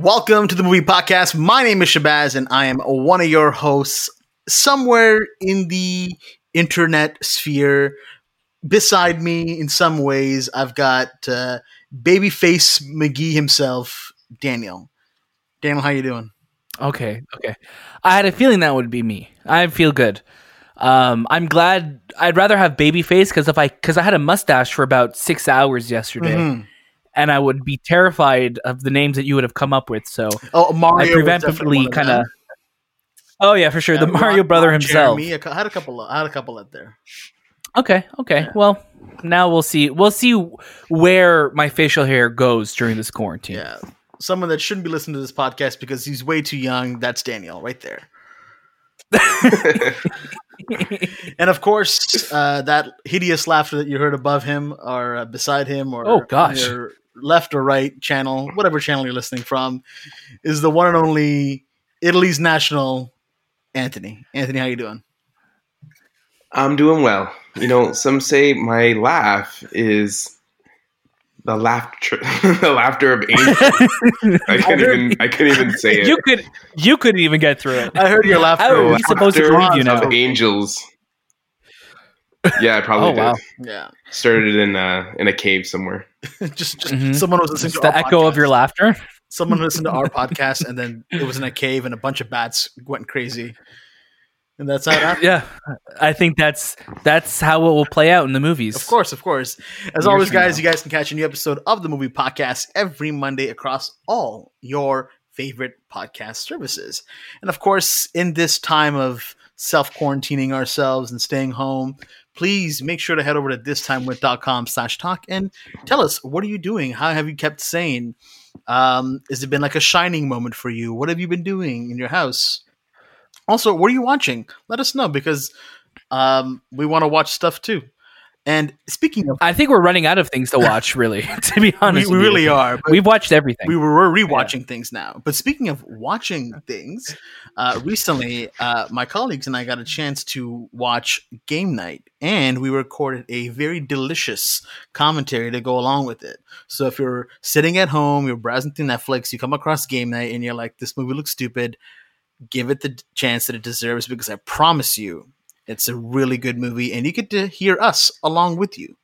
Welcome to the movie podcast. My name is Shahbaz, and I am one of your hosts somewhere in the internet sphere. Beside me, in some ways, I've got uh, babyface McGee himself, Daniel. Daniel, how you doing? Okay, okay. I had a feeling that would be me. I feel good. Um, I'm glad. I'd rather have baby face because if I because I had a mustache for about six hours yesterday, Mhm. And I would be terrified of the names that you would have come up with. So Oh, Mario. I preemptively kind of. Oh yeah, for sure. the Yeah, Mario Ron- brother Ron himself. Jeremy, I had a couple. I had a couple out there. Okay, okay. Well, now we'll see. We'll see where my facial hair goes during this quarantine. Yeah, someone that shouldn't be listening to this podcast because he's way too young. That's Daniel right there. And of course, uh, that hideous laughter that you heard above him or uh, beside him or Oh, gosh. Left or right channel, whatever channel you're listening from, is the one and only Italy's national Anthony. Anthony, how you doing? I'm doing well. You know, some say my laugh is the laughter, the laughter of angels. I can't even. I couldn't even say it. you could. You couldn't even get through it. I heard your laughter. How are we Laughter supposed to believe you now? of angels. Yeah, I probably Oh, wow. Yeah, Started in a in a cave somewhere. just just Mhm. someone was listening It's to the our echo of your laughter. Someone listened to our podcast and then it was in a cave and a bunch of bats went crazy, and that's how it happened. Yeah, I think that's that's how it will play out in the movies. Of course, of course. As Years always, guys, now. you guys can catch a new episode of the movie podcast every Monday across all your favorite podcast services. And of course, in this time of self quarantining ourselves and staying home, please make sure to head over to thistimewith.com slash talk and tell us what are you doing? How have you kept sane? Um, has it been like a shining moment for you? What have you been doing in your house? Also, what are you watching? Let us know because um, we want to watch stuff too. And speaking of, I think we're running out of things to watch. Really, to be honest, we you. really are. We've watched everything. we were rewatching things now. But speaking of watching things, uh, recently uh, my colleagues and I got a chance to watch Game Night, and we recorded a very delicious commentary to go along with it. So if you're sitting at home, you're browsing through Netflix, you come across Game Night, and you're like, "This movie looks stupid," give it the chance that it deserves because I promise you. It's a really good movie, and you get to hear us along with you.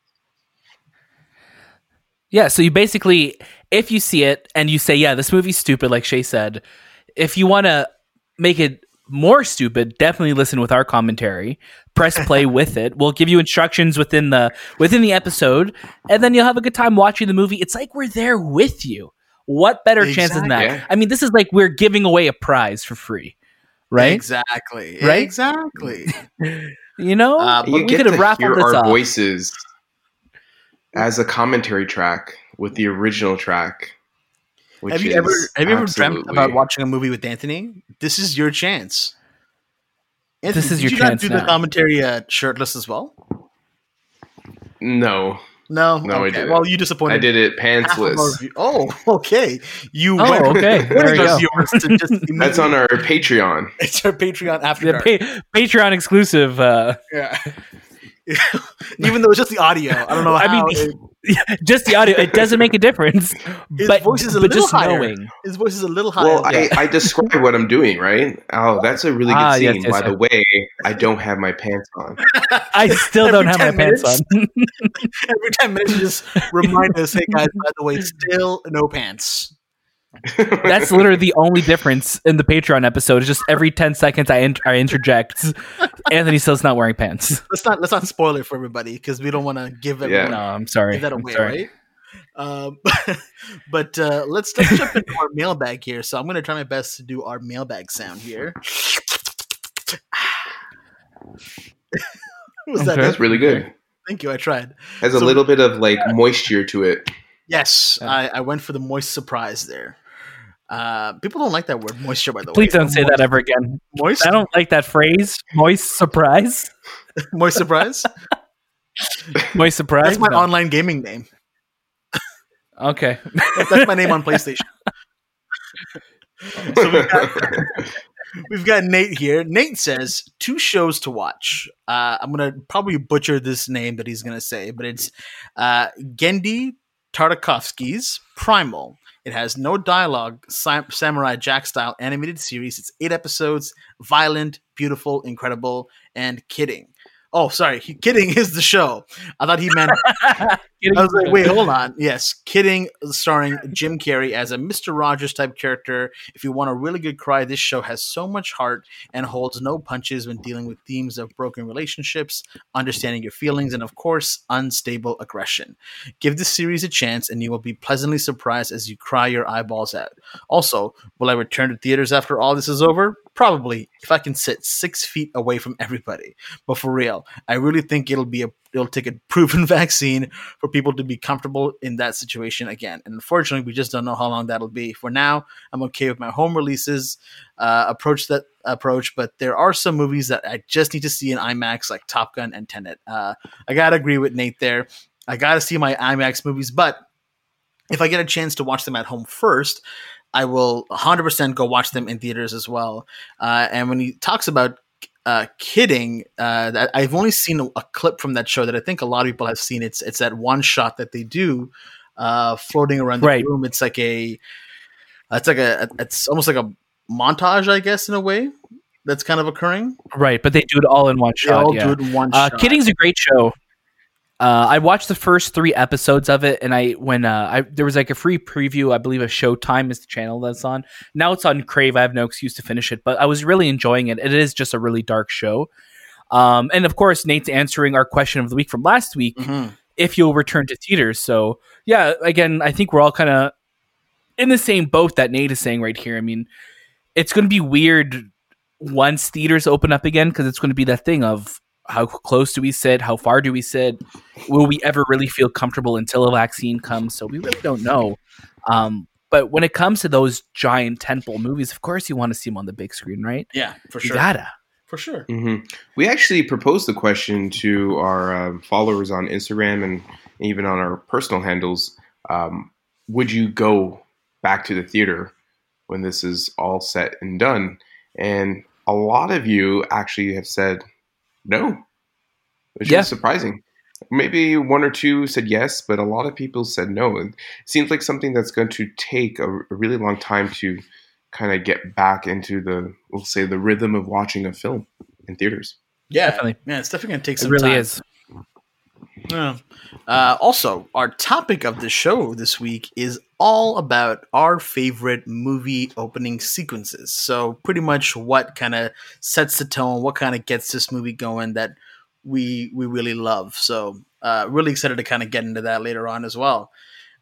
Yeah, so you basically, if you see it and you say, "Yeah, this movie's stupid," like Shay said, if you want to make it more stupid, definitely listen with our commentary. Press play with it. We'll give you instructions within the within the episode, and then you'll have a good time watching the movie. It's like we're there with you. What better chance than that? I mean, this is like we're giving away a prize for free, right? Exactly. Right? Exactly. You know, Uh, you we get could have to raffled hear this our off. voices as a commentary track with the original track. Which have you ever have you ever dreamt about watching a movie with Anthony? This is your chance. Anthony, This is did your you not chance do the commentary uh, shirtless as well? No, No, No, I didn't. Well, you disappointed. I did it half our pantsless. Oh, okay. You Oh, went okay. from There you go. viewers to just That's on our Patreon. It's our Patreon after The dark. pa- Patreon exclusive. Uh, yeah. Even though it's just the audio, I don't know. I mean, it- just the audio. It doesn't make a difference. His but voice is a but little just higher. knowing. his voice is a little higher. Well, I, I describe what I'm doing, right? Oh, that's a really good Ah, scene. yes, yes, By yes. the way, I don't have my pants on. I still don't have my 10 pants on. Every ten minutes, you just remind us, "Hey guys, by the way, still no pants." That's literally the only difference in the Patreon episode. Is just every ten seconds I, in- I interject. Anthony still's not wearing pants. Let's not let's not spoil it for everybody because we don't want to give everyone No, I'm sorry. give that away, sorry. right? Um, but uh, let's let's jump into our mailbag here. So I'm going to try my best to do our mailbag sound here. Was that That's really good. Thank you. I tried. Has a little bit of like moisture to it. Yes, Yeah. I, I went for the moist surprise there. Uh, people don't like that word moisture, by the way. Please don't say that ever again. Moist, I don't like that phrase. Moist surprise. moist surprise. Moist surprise. That's my No. online gaming name. Okay. That's my name on PlayStation. so we've got, we've got Nate here. Nate says two shows to watch. Uh, I'm gonna probably butcher this name that he's gonna say, but it's uh, Genndy Tartakovsky's Primal. It has no dialogue, Sam- Samurai Jack style animated series. It's eight episodes, violent, beautiful, incredible, and kidding. Oh, sorry, kidding is the show. I thought he meant I was like, wait, hold on. Yes, Kidding, starring Jim Carrey as a Mister Rogers type character. If you want a really good cry, this show has so much heart and holds no punches when dealing with themes of broken relationships, understanding your feelings, and of course, unstable aggression. Give this series a chance, and you will be pleasantly surprised as you cry your eyeballs out. Also, will I return to theaters after all this is over? Probably, if I can sit six feet away from everybody. But for real, I really think it'll be a it'll take a proven vaccine for people to be comfortable in that situation again. And unfortunately, we just don't know how long that'll be. For now, I'm okay with my home releases uh, approach that approach, but there are some movies that I just need to see in IMAX, like Top Gun and Tenet. Uh, I gotta agree with Nate there. I gotta see my IMAX movies, but if I get a chance to watch them at home first, I will 100% go watch them in theaters as well. Uh, and when he talks about uh, kidding. Uh, that I've only seen a, a, clip from that show that I think a lot of people have seen. It's it's that one shot that they do uh, floating around the Right. room. It's like a it's like a it's almost like a montage, I guess, in a way. That's kind of occurring. Right, but they do it all in one They all shot. Yeah. do it in one Uh, shot. Kidding's a great show. Uh, I watched the first three episodes of it, and I when uh, I there was like a free preview. I believe of Showtime is the channel that's on. Now it's on Crave. I have no excuse to finish it, but I was really enjoying it. It is just a really dark show. Um, and of course, Nate's answering our question of the week from last week Mhm. if you'll return to theaters. So yeah, again, I think we're all kind of in the same boat that Nate is saying right here. I mean, it's going to be weird once theaters open up again because it's going to be that thing of how close do we sit, how far do we sit, will we ever really feel comfortable until a vaccine comes? So we really don't know. Um, but when it comes to those giant tentpole movies, of course you want to see them on the big screen, right? Yeah, for You sure. gotta. For sure. hmm We actually proposed the question to our um, followers on Instagram and even on our personal handles. Um, would you go back to the theater when this is all set and done? And a lot of you actually have said no, which Yeah. is surprising. Maybe one or two said yes, but a lot of people said no. It seems like something that's going to take a, a really long time to kind of get back into the, we'll say, the rhythm of watching a film in theaters. Yeah, Definitely. Yeah, it's definitely gonna take some. It some really time. is. Yeah. Uh, also, our topic of the show this week is all about our favorite movie opening sequences. So, pretty much what kind of sets the tone, what kind of gets this movie going that we we really love. So, uh, really excited to kind of get into that later on as well.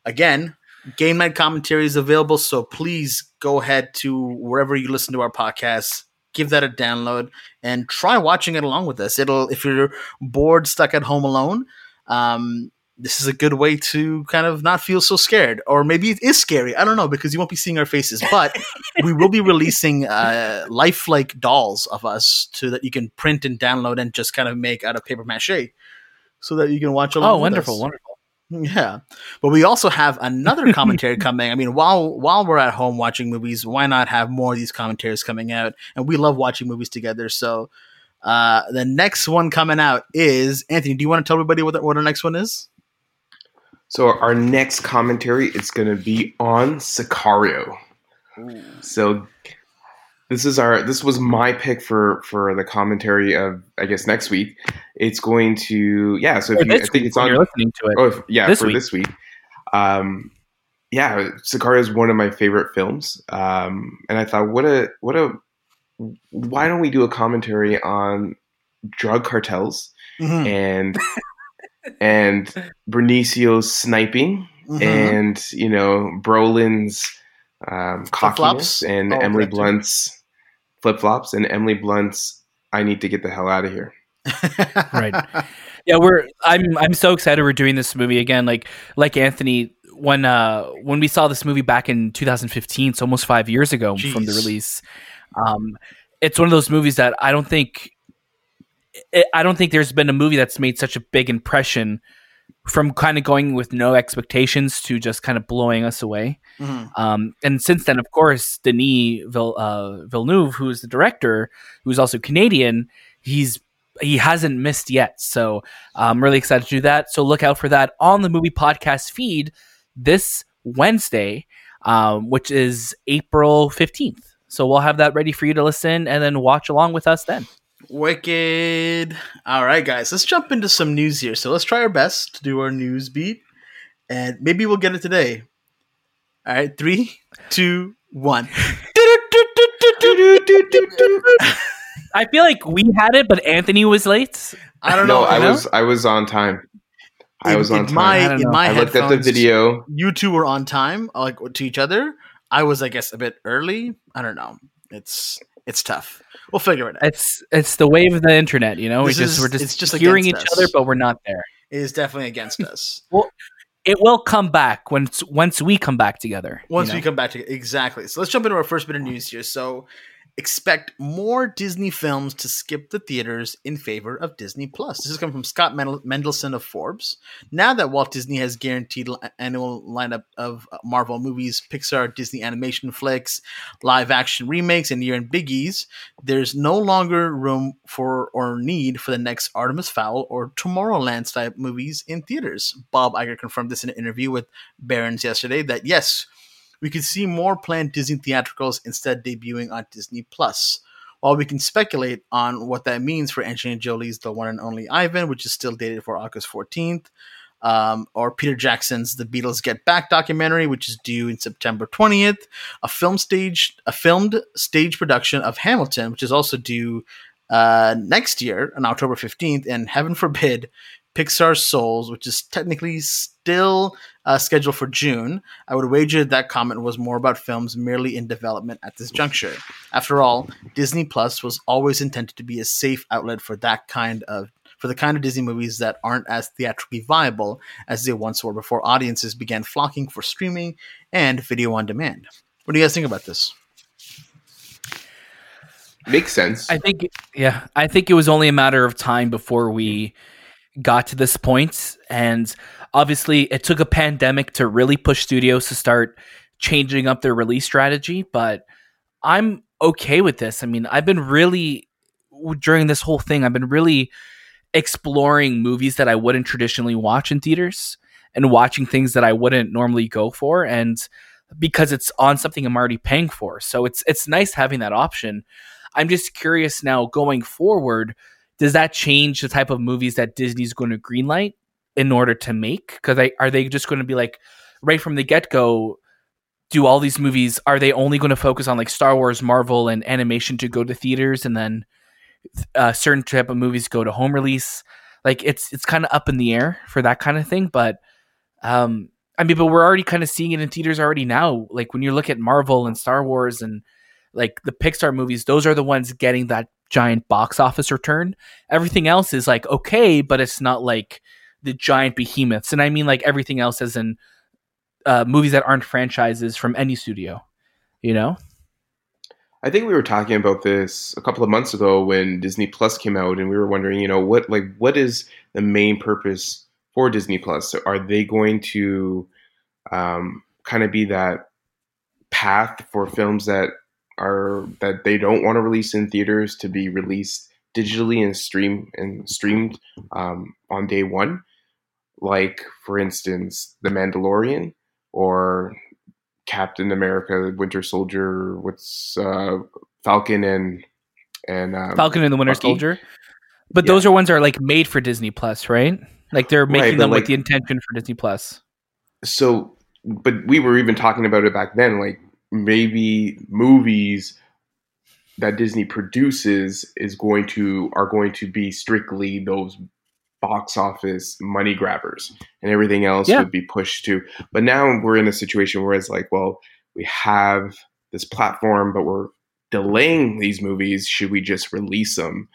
Again, game night commentary is available, so please go ahead to wherever you listen to our podcast. Give that a download and try watching it along with us. It'll if you're bored, stuck at home alone, um, this is a good way to kind of not feel so scared. Or maybe it is scary. I don't know because you won't be seeing our faces. But we will be releasing uh, lifelike dolls of us to that you can print and download and just kind of make out of paper mache, so that you can watch along. Oh, wonderful, us. wonderful. Yeah, but we also have another commentary coming. I mean, while while we're at home watching movies, why not have more of these commentaries coming out? And we love watching movies together. So uh, the next one coming out is Anthony. Do you want to tell everybody what the, what our next one is? So our next commentary is going to be on Sicario. So this is our this was my pick for for the commentary of I guess next week. It's going to yeah. So if you, I think it's on you're listening to it. Oh, if- yeah, This for week. this week. Um, yeah, Sicario is one of my favorite films, um, and I thought, what a what a why don't we do a commentary on drug cartels Mhm. and and Benicio's sniping Mhm. and you know Brolin's um, cockiness and Oh, Emily. Blunt's flip flops and Emily Blunt's I need to get the hell out of here. Right. Yeah, we're I'm I'm so excited we're doing this movie again. Like like Anthony, when uh when we saw this movie back in 2015, it's almost five years ago from the release. Um, it's one of those movies that I don't think it, I don't think there's been a movie that's made such a big impression from kind of going with no expectations to just kind of blowing us away. Mhm. Um, and since then, of course, Denis Vill, uh, Villeneuve, who is the director, who's also Canadian, he's he hasn't missed yet. So I'm really excited to do that. So look out for that on the movie podcast feed this Wednesday, um, which is April 15th. So we'll have that ready for you to listen and then watch along with us then. Wicked. All right, guys, let's jump into some news here. So let's try our best to do our news beat, and maybe we'll get it today. All right, three, two, one. I feel like we had it, but Anthony was late. I don't no, know. I you know? was I was on time. I In- was on in time. My, I in my I looked at the headphones, video. You two were on time, like to each other. I was, I guess, a bit early. I don't know. It's it's tough. We'll figure it out. It's it's the wave of the internet, you know. We This just is- we're just, it's just hearing each against other, but we're not there. It is definitely against us. well, It will come back once once we come back together. you Once know? we come back to exactly. So let's jump into our first bit of news here. So expect more Disney films to skip the theaters in favor of Disney Plus. This is coming from Scott Mendel- Mendelson of Forbes. Now that Walt Disney has guaranteed l- annual lineup of uh, Marvel movies, Pixar, Disney animation flicks, live action remakes, and year-end biggies, there's no longer room for or need for the next Artemis Fowl or Tomorrowland type movies in theaters. Bob Iger confirmed this in an interview with Barron's yesterday that yes, we could see more planned Disney theatricals instead debuting on Disney Plus. While we can speculate on what that means for Angelina Jolie's The One and Only Ivan, which is still dated for August 14th, um, or Peter Jackson's The Beatles Get Back documentary, which is due in September 20th, a film stage, a filmed stage production of Hamilton, which is also due uh, next year on October 15th, and heaven forbid, Pixar's Souls, which is technically still uh, scheduled for June. I would wager that comment was more about films merely in development at this juncture. After all, Disney Plus was always intended to be a safe outlet for that kind of for the kind of Disney movies that aren't as theatrically viable as they once were before audiences began flocking for streaming and video on demand. What do you guys think about this? Makes sense. I think yeah, I think it was only a matter of time before we got to this point and obviously it took a pandemic to really push studios to start changing up their release strategy, but I'm okay with this. I mean, I've been really during this whole thing, I've been really exploring movies that I wouldn't traditionally watch in theaters and watching things that I wouldn't normally go for and because it's on something I'm already paying for. So it's it's nice having that option. I'm just curious now going forward, does that change the type of movies that Disney's going to greenlight in order to make? Because are they just going to be like right from the get go? Do all these movies are they only going to focus on like Star Wars, Marvel, and animation to go to theaters, and then uh, certain type of movies go to home release? Like it's it's kind of up in the air for that kind of thing. But um, I mean, but we're already kind of seeing it in theaters already now. Like when you look at Marvel and Star Wars and like the Pixar movies, those are the ones getting that giant box office return. Everything else is like okay, but it's not like the giant behemoths. And I mean like everything else as in uh, movies that aren't franchises from any studio. You know? I think we were talking about this a couple of months ago when Disney Plus came out, and we were wondering, you know, what like what is the main purpose for Disney Plus? So are they going to um, kind of be that path for films that are that they don't want to release in theaters to be released digitally and stream and streamed um, on day one, like for instance, The Mandalorian or Captain America, Winter Soldier, what's uh, Falcon and and um, Falcon and the Winter Bucky. Soldier. But Yeah. those are ones that are like made for Disney Plus, right? Like they're making but them like- with the intention for Disney Plus. so but we were even talking about it back then like maybe movies that disney produces is going to are going to be strictly those box office money grabbers and everything else Yeah. would be pushed to. But now we're in a situation where it's like well we have this platform but we're delaying these movies. Should we just release them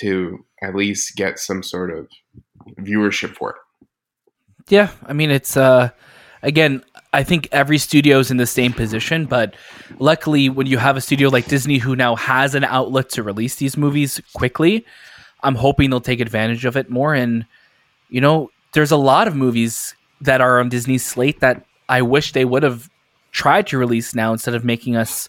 to at least get some sort of viewership for it? Yeah, I mean it's uh again, I think every studio is in the same position, but luckily when you have a studio like Disney who now has an outlet to release these movies quickly, I'm hoping they'll take advantage of it more and you know, there's a lot of movies that are on Disney's slate that I wish they would have tried to release now instead of making us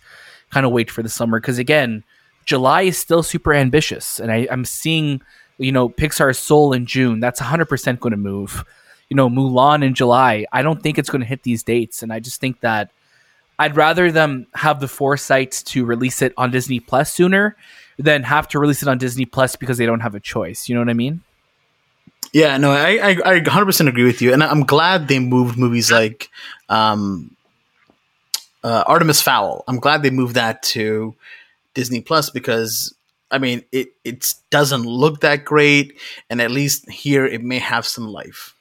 kind of wait for the summer because again, July is still super ambitious and I, I'm seeing you know Pixar's Soul in June. That's 100% going to move you know, Mulan in July. I don't think it's going to hit these dates. And I just think that I'd rather them have the foresight to release it on Disney Plus sooner than have to release it on Disney Plus because they don't have a choice. You know what I mean? Yeah, no, I, I, I 100% agree with you. And I'm glad they moved movies like um, uh, Artemis Fowl. I'm glad they moved that to Disney Plus because I mean it it doesn't look that great, and at least here it may have some life.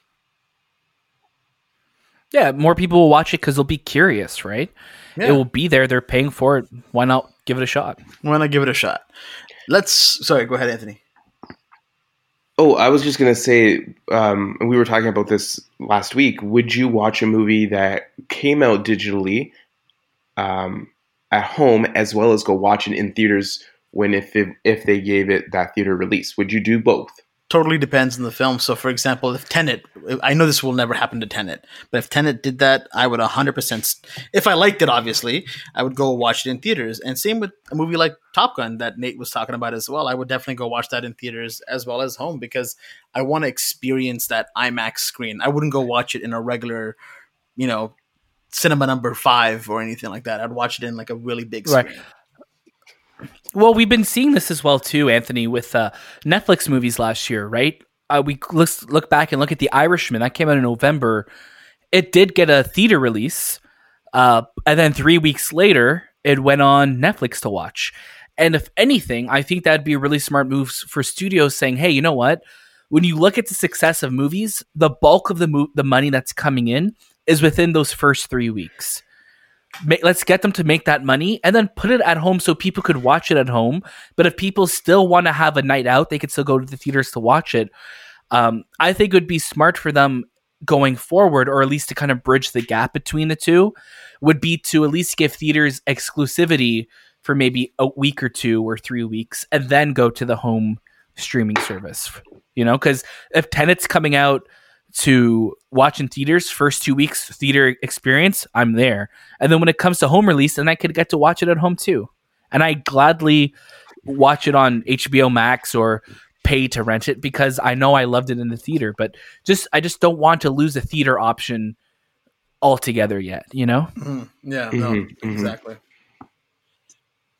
Yeah, more people will watch it because they'll be curious, right? Yeah. It will be there. They're paying for it. Why not give it a shot? Why not give it a shot? Let's. Sorry, go ahead, Anthony. Oh, I was just gonna say, um, we were talking about this last week. Would you watch a movie that came out digitally um, at home as well as go watch it in theaters when if it, if they gave it that theater release? Would you do both? Totally depends on the film. So, for example, if Tenet, I know this will never happen to Tenet, but if Tenet did that, I would 100%, if I liked it, obviously, I would go watch it in theaters. And same with a movie like Top Gun that Nate was talking about as well. I would definitely go watch that in theaters as well as home because I want to experience that IMAX screen. I wouldn't go watch it in a regular, you know, cinema number five or anything like that. I'd watch it in like a really big screen. Right. Well, we've been seeing this as well too, Anthony, with uh, Netflix movies last year, right? Uh, we look look back and look at The Irishman that came out in November. It did get a theater release, uh, and then three weeks later, it went on Netflix to watch. And if anything, I think that'd be a really smart move for studios saying, "Hey, you know what? When you look at the success of movies, the bulk of the mo- the money that's coming in is within those first three weeks. Let's get them to make that money and then put it at home so people could watch it at home. But if people still want to have a night out, they could still go to the theaters to watch it. Um, I think it would be smart for them going forward, or at least to kind of bridge the gap between the two, would be to at least give theaters exclusivity for maybe a week or two or three weeks and then go to the home streaming service. You know, because if Tenet's coming out to watch in theaters first two weeks theater experience i'm there and then when it comes to home release then i could get to watch it at home too and i gladly watch it on hbo max or pay to rent it because i know i loved it in the theater but just i just don't want to lose the theater option altogether yet you know mm-hmm. yeah no mm-hmm. mm-hmm. exactly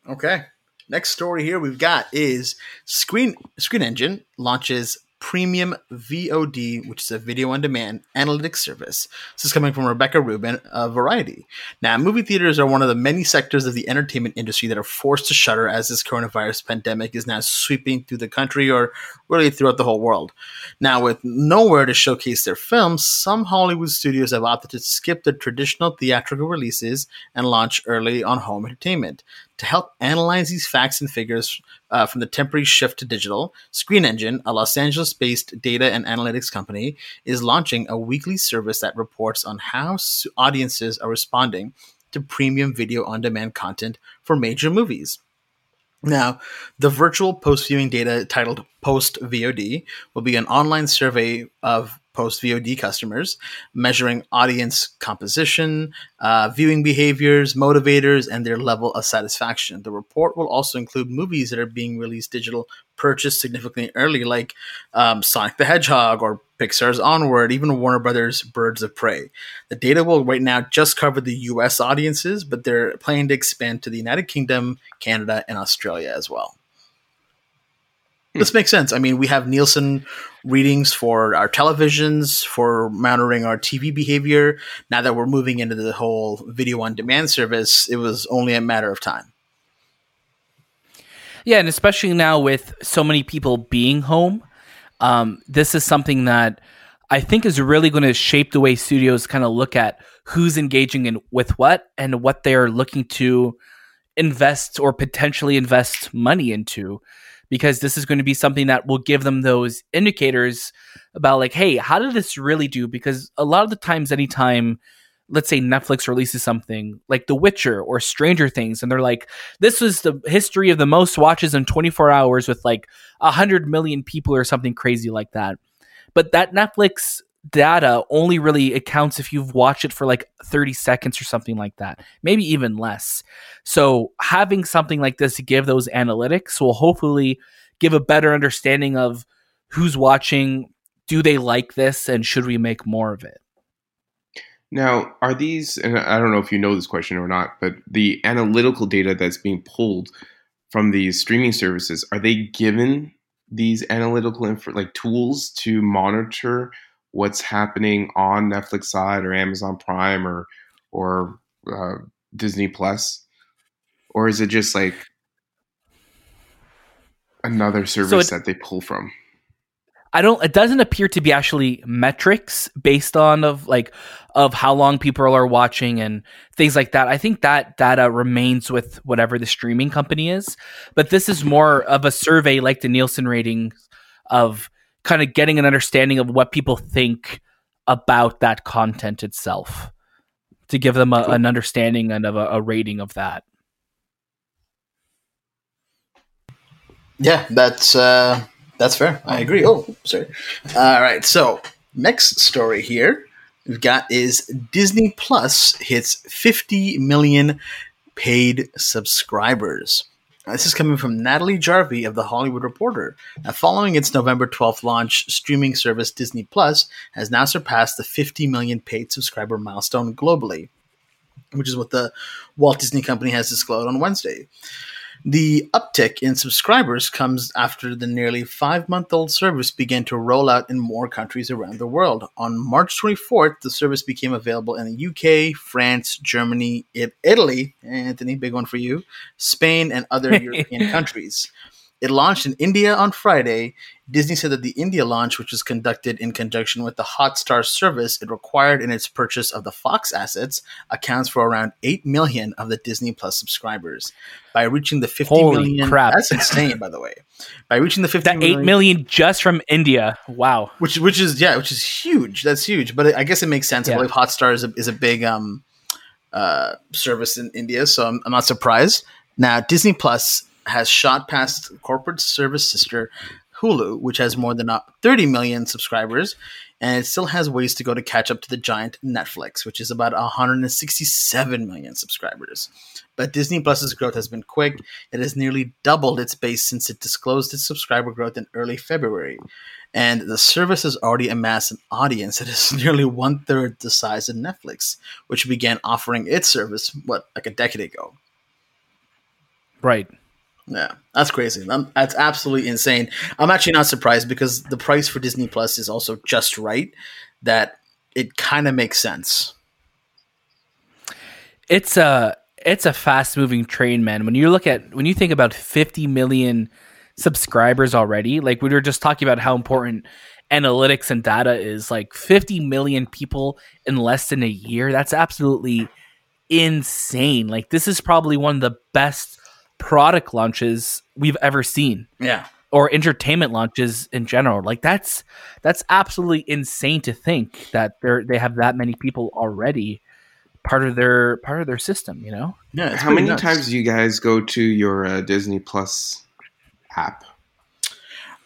okay next story here we've got is screen screen engine launches Premium VOD, which is a video on demand analytics service. This is coming from Rebecca Rubin of Variety. Now, movie theaters are one of the many sectors of the entertainment industry that are forced to shutter as this coronavirus pandemic is now sweeping through the country or really throughout the whole world. Now, with nowhere to showcase their films, some Hollywood studios have opted to skip the traditional theatrical releases and launch early on home entertainment. To help analyze these facts and figures uh, from the temporary shift to digital, Screen Engine, a Los Angeles based data and analytics company, is launching a weekly service that reports on how audiences are responding to premium video on demand content for major movies. Now, the virtual post viewing data titled Post VOD will be an online survey of post VOD customers, measuring audience composition, uh, viewing behaviors, motivators, and their level of satisfaction. The report will also include movies that are being released digital, purchased significantly early, like um, Sonic the Hedgehog or Pixar's Onward, even Warner Brothers' Birds of Prey. The data will right now just cover the US audiences, but they're planning to expand to the United Kingdom, Canada, and Australia as well. This makes sense. I mean, we have Nielsen readings for our televisions, for monitoring our TV behavior. Now that we're moving into the whole video on demand service, it was only a matter of time. Yeah, and especially now with so many people being home, um, this is something that I think is really going to shape the way studios kind of look at who's engaging in with what and what they're looking to invest or potentially invest money into. Because this is going to be something that will give them those indicators about like hey how did this really do? Because a lot of the times anytime let's say netflix releases something like the witcher or stranger things and they're like this was the history of the most watches in 24 hours with like 100 million people or something crazy like that but that netflix data only really accounts if you've watched it for like 30 seconds or something like that, maybe even less. So, having something like this to give those analytics will hopefully give a better understanding of who's watching, do they like this and should we make more of it? Now, are these, and I don't know if you know this question or not, but the analytical data that's being pulled from these streaming services, are they given these analytical like tools to monitor what's happening on Netflix side or Amazon Prime or or uh, Disney Plus, or is it just like another service so it, that they pull from? I don't. It doesn't appear to be actually metrics based on of like of how long people are watching and things like that. I think that data remains with whatever the streaming company is, but this is more of a survey like the Nielsen ratings of kind of getting an understanding of what people think about that content itself to give them a, an understanding and of a, a rating of that. Yeah, that's uh, that's fair. I oh. agree. Oh, sorry. All right. So next story here we've got is Disney Plus hits 50 million paid subscribers. This is coming from Natalie Jarvey of The Hollywood Reporter. Now, following its November 12th launch, streaming service Disney Plus has now surpassed the 50 million paid subscriber milestone globally, which is what the Walt Disney Company has disclosed on Wednesday. The uptick in subscribers comes after the nearly five month old service began to roll out in more countries around the world. On March 24th, the service became available in the UK, France, Germany, Italy, Anthony, big one for you, Spain, and other European countries. It launched in India on Friday. Disney said that the India launch, which was conducted in conjunction with the Hotstar service it required in its purchase of the Fox assets, accounts for around 8 million of the Disney Plus subscribers. By reaching the fifty Holy million, crap. that's insane, by the way. By reaching the 50 that million, 8 million just from India. Wow. which which is yeah, which is huge. That's huge. But I guess it makes sense. I believe Hotstar is a, is a big um, uh, service in India, so I'm, I'm not surprised. Now Disney Plus has shot past corporate service sister Hulu, which has more than uh, 30 million subscribers, and it still has ways to go to catch up to the giant Netflix, which is about 167 million subscribers. But Disney Plus's growth has been quick. It has nearly doubled its base since it disclosed its subscriber growth in early February. And the service has already amassed an audience that is nearly one third the size of Netflix, which began offering its service, what, like a decade ago. Right. Yeah, that's crazy. That's absolutely insane. I'm actually not surprised because the price for Disney Plus is also just right. That it kind of makes sense. It's a it's a fast moving train, man. When you look at when you think about 50 million subscribers already, like we were just talking about how important analytics and data is, like 50 million people in less than a year. That's absolutely insane. Like this is probably one of the best product launches we've ever seen Yeah, or entertainment launches in general. Like that's that's absolutely insane to think that they're they have that many people already part of their part of their system, you know? yeah. How many nuts. times do you guys go to your uh, Disney Plus app?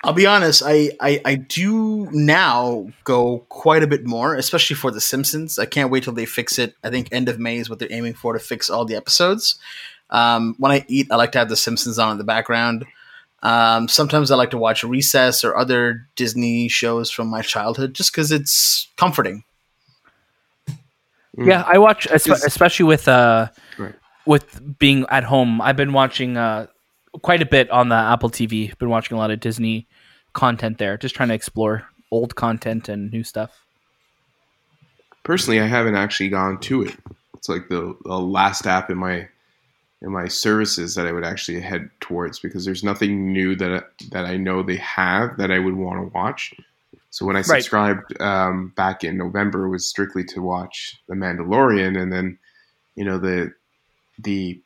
I'll be honest. I, I I do now go quite a bit more, especially for The Simpsons. I can't wait till they fix it. I think end of May is what they're aiming for to fix all the episodes. Um, when I eat, I like to have The Simpsons on in the background. Um, sometimes I like to watch Recess or other Disney shows from my childhood, just because it's comforting. Mm. Yeah, I watch especially with uh Right. with being at home. I've been watching uh quite a bit on the Apple TV. Been watching a lot of Disney content there, just trying to explore old content and new stuff. Personally, I haven't actually gone to it. It's like the, the last app in my in my services that I would actually head towards because there's nothing new that that I know they have that I would want to watch. So when I Right. subscribed um, back in November, it was strictly to watch The Mandalorian, and then you know the the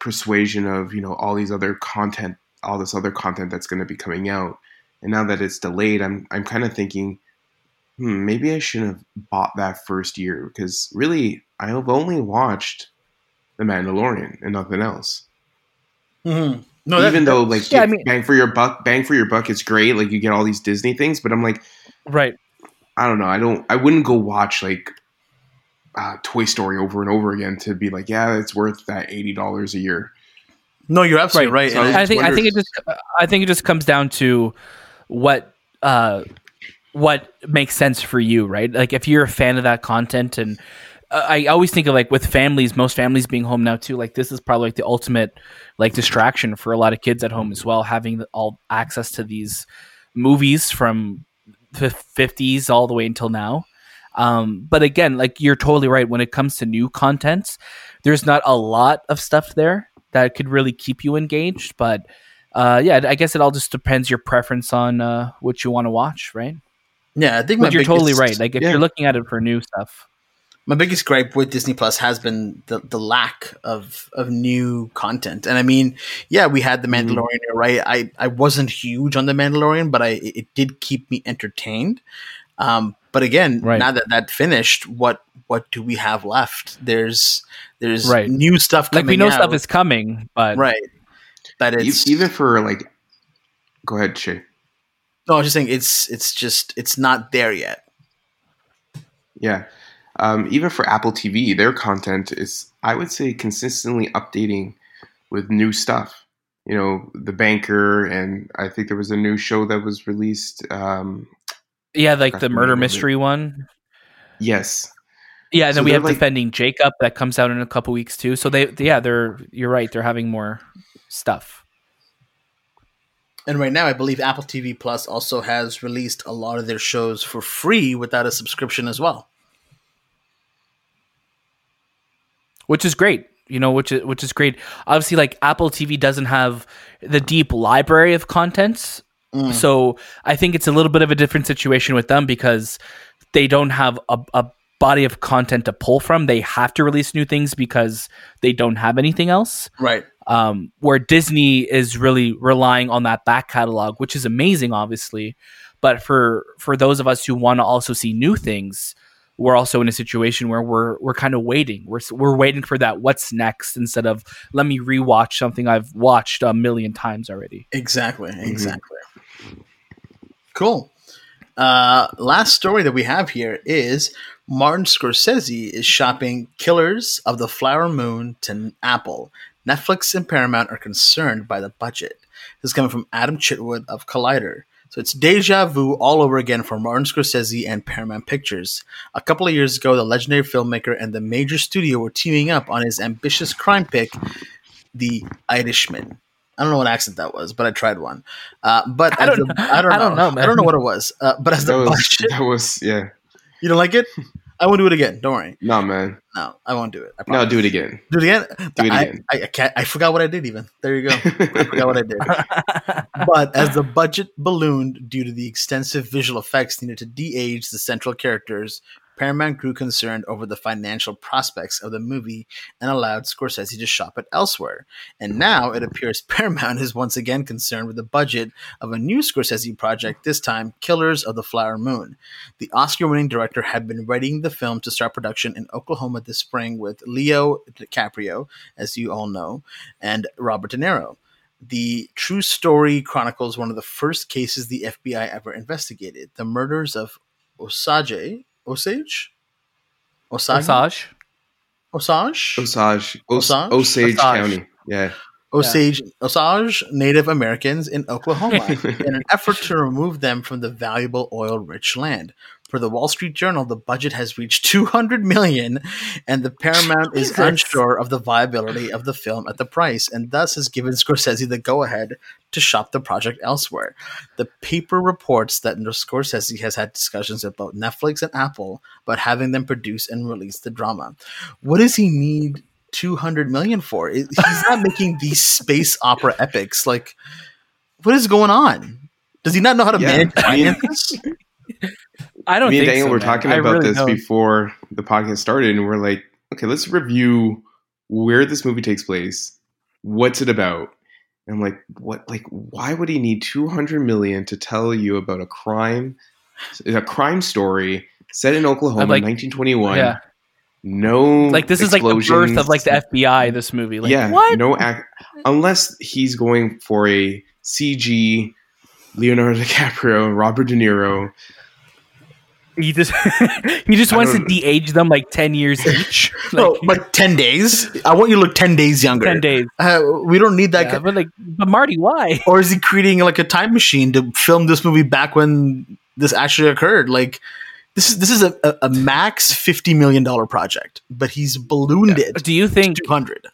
persuasion of you know all these other content, all this other content that's going to be coming out. And now that it's delayed, I'm I'm kind of thinking, hmm, maybe I shouldn't have bought that first year because really I've only watched The Mandalorian and nothing else. Mm-hmm. No, that- Even though like Yeah, I mean- bang for your buck, bang for your buck is great. Like you get all these Disney things, but I'm like, Right. I don't know. I don't. I wouldn't go watch like uh, Toy Story over and over again to be like, yeah, it's worth that eighty dollars a year. no, you're absolutely right. Right. So I I think I think it just I think it just comes down to what uh what makes sense for you, right? Like if you're a fan of that content and I always think of like with families, most families being home now too. Like this is probably like the ultimate like distraction for a lot of kids at home as well, having all access to these movies from the 50s all the way until now. Um, but again, like you're totally right. When it comes to new contents, there's not a lot of stuff there that could really keep you engaged. But uh, yeah, I guess it all just depends your preference on uh, what you want to watch, right? Yeah, I think but you're totally right. Like if yeah. you're looking at it for new stuff, my biggest gripe with Disney Plus has been the, the lack of of new content. And I mean, yeah, we had the Mm-hmm. Mandalorian, you're right? I I wasn't huge on the Mandalorian, but I it did keep me entertained. Um, but again, Right. now that that finished, what what do we have left? There's there's Right. new stuff like coming we know out. stuff is coming, but right. But it's even for like, go ahead, Shay. no, I was just saying it's it's just it's not there yet. Yeah. Um, even for Apple TV, their content is, I would say, consistently updating with new stuff. You know, The Banker, and I think there was a new show that was released. Um, yeah, like the the murder name it. mystery one. yes. Yeah, and So then we have like- defending Jacob that comes out in a couple weeks too. So they, yeah, they're you're right. They're having more stuff. And right now, I believe Apple TV Plus also has released a lot of their shows for free without a subscription as well. Which is great. You know, which is which is great. Obviously, like Apple TV doesn't have the deep library of contents, Mm. so I think it's a little bit of a different situation with them because they don't have a, a body of content to pull from. They have to release new things because they don't have anything else. Right. um, where Disney is really relying on that back catalog, which is amazing, obviously. But for for those of us who want to also see new things, we're also in a situation where we're we're kind of waiting. We're we're waiting for that what's next instead of let me rewatch something I've watched a million times already. Exactly. Exactly. Cool. Uh, last story that we have here is Martin Scorsese is shopping Killers of the Flower Moon to Apple. Netflix and Paramount are concerned by the budget. This is coming from Adam Chitwood of Collider. So it's deja vu all over again for Martin Scorsese and Paramount Pictures. A couple of years ago, the legendary filmmaker and the major studio were teaming up on his ambitious crime pick, The Irishman. I don't know what accent that was, but I tried one. Uh, but I don't the- know. I don't know. I don't know, I don't know what it was. Uh, but as the was, budget, that was, yeah. you don't like it? I won't do it again. Don't worry. No, man. No, I won't do it. I No, do it again. Do it again. Do it I, again. I, I can't. I forgot what I did. Even there you go. I forgot what I did. But as the budget ballooned due to the extensive visual effects needed to de-age the central characters, Paramount grew concerned over the financial prospects of the movie and allowed Scorsese to shop it elsewhere. And now it appears Paramount is once again concerned with the budget of a new Scorsese project, this time Killers of the Flower Moon. The Oscar winning director had been writing the film to start production in Oklahoma this spring with Leo DiCaprio, as you all know, and Robert De Niro. The true story chronicles one of the first cases the FBI ever investigated the murders of Osage. Osage? Osage? Osage. Osage? Osage. Osage? Osage Osage. County. Yeah. Osage, Osage Native Americans in Oklahoma in an effort to remove them from the valuable oil rich land. For the Wall Street Journal, the budget has reached 200 million and the Paramount is unsure of the viability of the film at the price and thus has given Scorsese the go ahead to shop the project elsewhere. The paper reports that Scorsese has had discussions about Netflix and Apple about having them produce and release the drama. What does he need 200 million for? He's not making these space opera epics. Like, what is going on? Does he not know how to Yeah, manage finances? I don't Me and Daniel so, were man. talking about really this don't. before the podcast started, and we're like, okay, let's review where this movie takes place. What's it about? And I'm like, what? Like, why would he need 200 million to tell you about a crime, a crime story set in Oklahoma, like- 1921? Yeah. No, Like this is like the birth of like the FBI. This movie. Like, yeah, What? no act unless he's going for a CG Leonardo DiCaprio Robert De Niro. He just he just wants to de-age them like ten years each. Like, but 10 days? I want you to look 10 days younger. ten days. Uh, we don't need that. Yeah, but like, but Marty, why? or is he creating like a time machine to film this movie back when this actually occurred. Like this is this is a, a, a max fifty million dollar project, but he's ballooned it Do you think two hundred.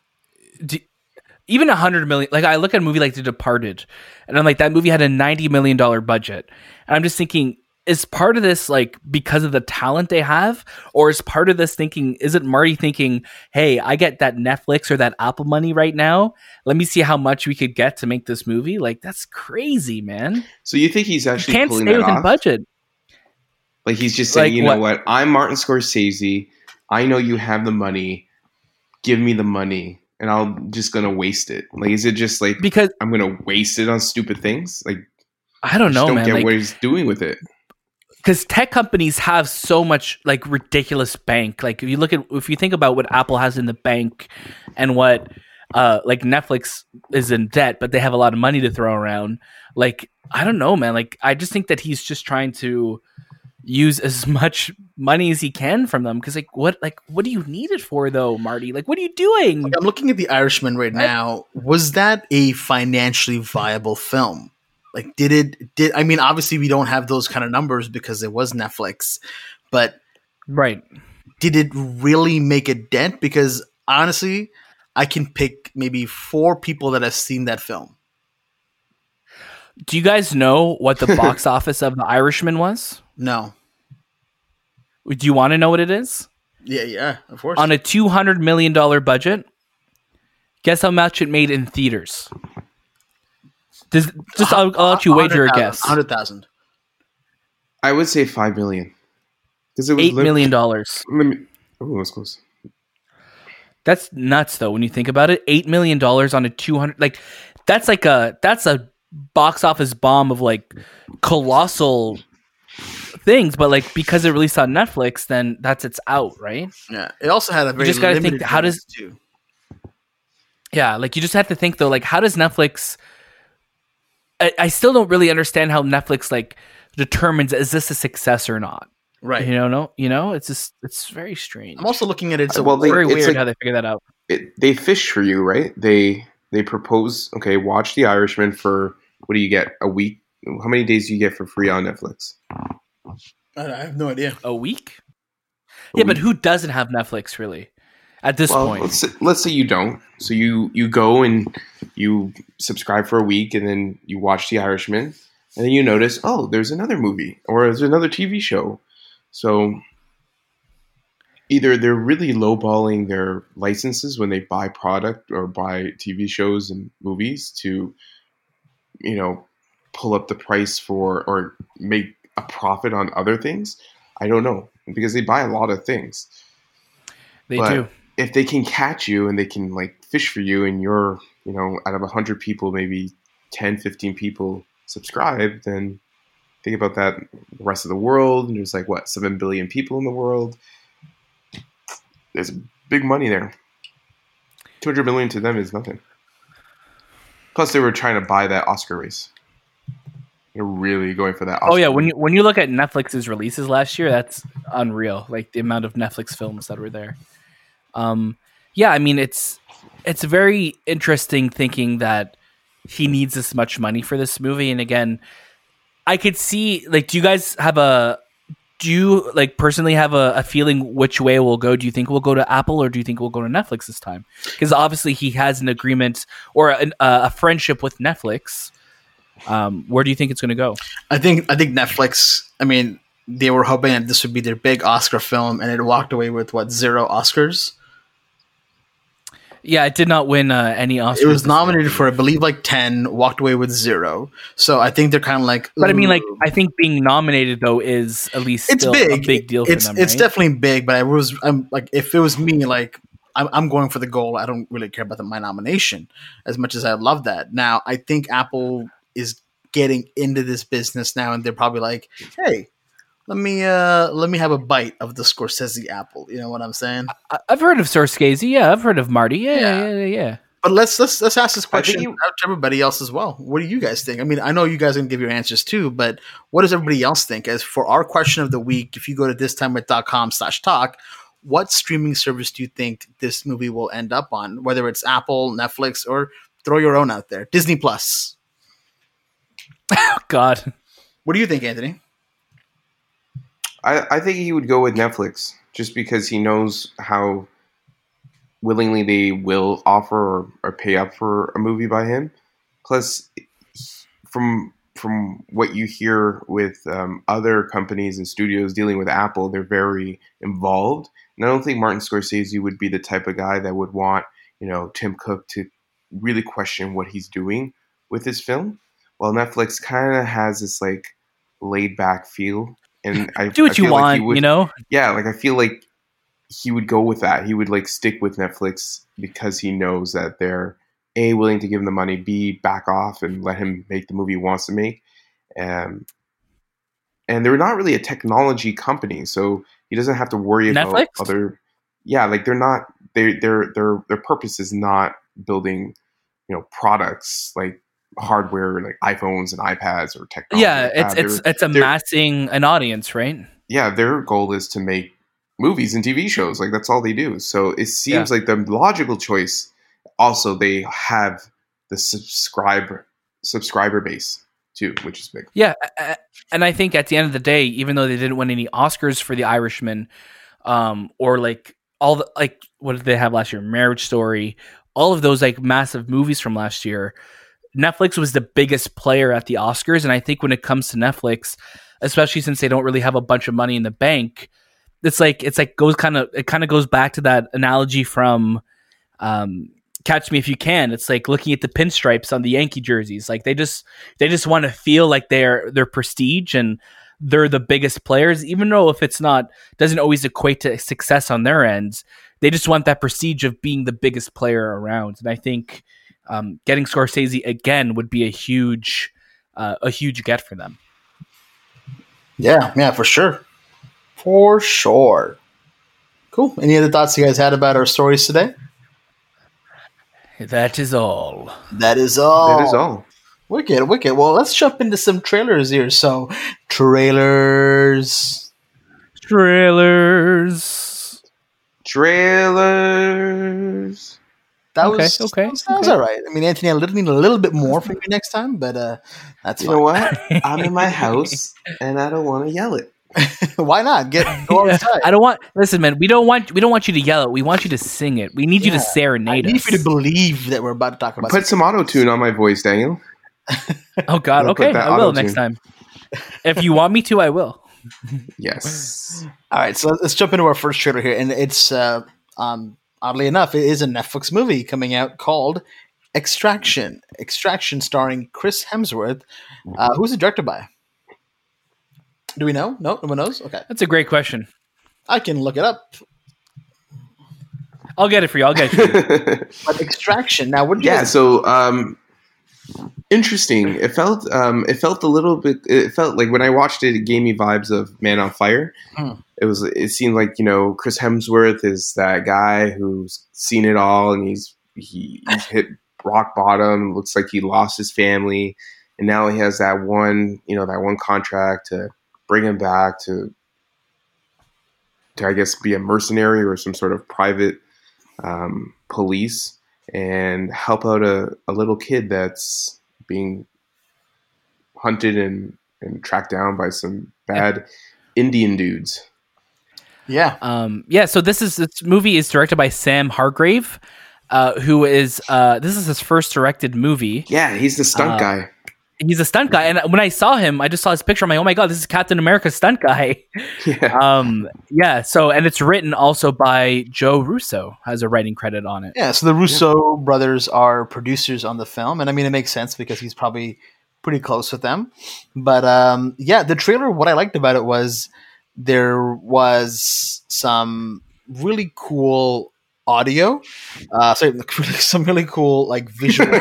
even a hundred million? Like I look at a movie like The Departed, and I'm like, that movie had a ninety million dollar budget, and I'm just thinking, is part of this like because of the talent they have, or is part of this thinking? isn't Marty thinking, hey, I get that Netflix or that Apple money right now? Let me see how much we could get to make this movie. Like that's crazy, man. So you think he's You actually can't pulling stay within off? budget. Like he's just saying, Like you know what? what? I'm Martin Scorsese. I know you have the money. Give me the money, and I'm just gonna waste it. Like, is it just like Because I'm gonna waste it on stupid things? Like, I don't just know, don't man. get Like, what he's doing with it. Because tech companies have so much like ridiculous bank. Like if you look at if you think about what Apple has in the bank and what uh like Netflix is in debt, but they have a lot of money to throw around. Like I don't know, man. Like I just think that he's just trying to use as much money as he can from them because like what like what do you need it for though marty like what are you doing I'm looking at the Irishman right now. Was that a financially viable film? Like, did it? Did I mean? Obviously, we don't have those kind of numbers because it was Netflix, but right did it really make a dent? Because honestly, I can pick maybe four people that have seen that film. do you guys know what the box office of the irishman was No. do you want to know what it is Yeah, yeah, of course. on a 200 million dollar budget guess how much it made in theaters Does, just I'll, I'll let you wager a guess Hundred thousand. I would say five million because it was eight lim- million dollars Let me. Oh, that's close. That's nuts though when you think about it. 8 million dollars on a 200 like that's like a that's a box office bomb of like colossal things, but like because it released on Netflix then that's it's out, right? Yeah, it also had a very. just gotta think, limited how does- too. Yeah, like you just have to think though like how does Netflix I, I still don't really understand how Netflix like determines is this a success or not. right? You know, no, you know, it's just it's very strange. I'm also looking at it. So Well, they- very it's weird like- how they figure that out. It, they fish for you, right? They they propose. Okay, watch The Irishman for what do you get a week? How many days do you get for free on Netflix? I I have no idea. A week? A yeah, but who doesn't have Netflix really? At this well, point. let's say, let's say you don't. So you you go and you subscribe for a week, and then you watch The Irishman, and then you notice, oh, there's another movie or there's another TV show. So either they're really lowballing their licenses when they buy product or buy TV shows and movies to, you know, pull up the price for or make a profit on other things. I don't know because they buy a lot of things They but- do. If they can catch you and they can like fish for you and you're you know out of 100 people maybe 10 15 people subscribe then think about that the rest of the world. And there's like what 7 billion people in the world. There's big money there. 200 million to them is nothing. Plus they were trying to buy that oscar race. They're really going for that Oh yeah, when you when you look at Netflix's releases last year, that's unreal. Like the amount of Netflix films that were there. Um, yeah, I mean it's it's very interesting thinking that he needs this much money for this movie. And again, I could see like, do you guys have a do you like personally have a, a feeling which way it will go? Do you think we'll go to Apple or do you think we'll go to Netflix this time? Because obviously he has an agreement or a friendship with Netflix. Um, where do you think it's going to go? I think I think Netflix. I mean, they were hoping that this would be their big Oscar film, and it walked away with what zero Oscars. Yeah, it did not win uh, any Oscars. It was nominated for, I believe, like ten, walked away with zero. So I think they're kind of like. But I mean, like, I think being nominated though is at least it's still big, a big deal for It's them. it's right? definitely big, but I was, I'm like, if it was me, like, I'm, I'm going for the goal. I don't really care about the, my nomination as much as I love that. Now, I think Apple is getting into this business now, and they're probably like, hey. Let me uh let me have a bite of the Scorsese apple. You know what I'm saying? I- I've heard of Scorsese. Yeah, I've heard of Marty. Yeah, yeah, Yeah. yeah, yeah. yeah. But let's let's let's ask this question you- out to everybody else as well. What do you guys think? I mean, I know you guys are gonna give your answers too, but what does everybody else think? As for our question of the week, if you go to thistimewith.com slash talk, what streaming service do you think this movie will end up on? Whether it's Apple, Netflix, or throw your own out there. Disney Plus. Oh God. What do you think, Anthony? I, I think he would go with Netflix just because he knows how willingly they will offer or, or pay up for a movie by him. Plus, from from what you hear with um, other companies and studios dealing with Apple, they're very involved. And I don't think Martin Scorsese would be the type of guy that would want you know Tim Cook to really question what he's doing with his film. Well, Netflix kind of has this like laid back feel, and I do what I you want, like would, you know. Yeah, like I feel like he would go with that. He would like stick with Netflix because he knows that they're a willing to give him the money, b back off and let him make the movie he wants to make, and and they're not really a technology company, so he doesn't have to worry Netflix? about other. Yeah, like they're not. They their their their purpose is not building, you know, products like hardware like iPhones and iPads or technology. Yeah, like it's it's it's amassing an audience, right? Yeah, their goal is to make movies and TV shows. Like that's all they do. So it seems yeah. like the logical choice. Also, they have the subscriber subscriber base too, which is big. Yeah, and I think at the end of the day, even though they didn't win any Oscars for The Irishman, um, or like all the like what did they have last year? Marriage Story, all of those like massive movies from last year. Netflix was the biggest player at the Oscars, and I think when it comes to Netflix, especially since they don't really have a bunch of money in the bank, it's like it's like goes kind of it kind of goes back to that analogy from um, Catch Me If You Can. It's like looking at the pinstripes on the Yankee jerseys. Like they just they just want to feel like they're they're prestige and they're the biggest players, even though if it's not doesn't always equate to success on their ends. They just want that prestige of being the biggest player around, and I think um, getting Scorsese again would be a huge uh, a huge get for them. Yeah, yeah, for sure. For sure. Cool. Any other thoughts you guys had about our stories today? That is all. That is all. That is all. Wicked, wicked. Well, let's jump into some trailers here. So, trailers. Trailers. Trailers. That okay, was okay. That was, that was okay. all right. I mean, Anthony, I literally need a little bit more from you next time, but uh, that's you fine. know what? I'm in my house and I don't want to yell it. Why not get go Yeah. I don't want. Listen, man. We don't want. We don't want you to yell it. We want you to sing it. We need you to serenade I need us. you to believe that we're about to talk about. Put some auto tune on my voice, Daniel. oh God. Okay, I will auto-tune. next time. If you want me to, I will. Yes. All right, so let's jump into our first trailer here, and it's uh, um, oddly enough, it is a Netflix movie coming out called Extraction. Extraction, starring Chris Hemsworth. Uh, who's it directed by? Do we know? No, no one knows. Okay, That's a great question. I can look it up. I'll get it for you. I'll get it. For you. But Extraction. Now, what? Do you yeah guys- so um interesting. It felt um it felt a little bit it felt like when i watched it it gave me vibes of man on fire. Hmm. it was it seemed like you know chris hemsworth is that guy who's seen it all and he's he, he's hit rock bottom looks like he lost his family and now he has that one you know that one contract to bring him back to to i guess be a mercenary or some sort of private um, police and help out a, a little kid that's being hunted and, and tracked down by some bad Indian dudes. yeah, Um, yeah. So this is this movie is directed by Sam Hargrave, uh, who is uh, this is his first directed movie. Yeah, he's the stunt Uh, guy. He's a stunt guy, and when I saw him, I just saw his picture. I'm like, oh my god, this is Captain America's stunt guy. Yeah. um, yeah. So, and it's written also by Joe Russo has a writing credit on it. yeah. So the Russo brothers are producers on the film, and I mean it makes sense because he's probably pretty close with them. But um, yeah, the trailer. What I liked about it was there was some really cool audio. Uh, sorry, some really cool like visual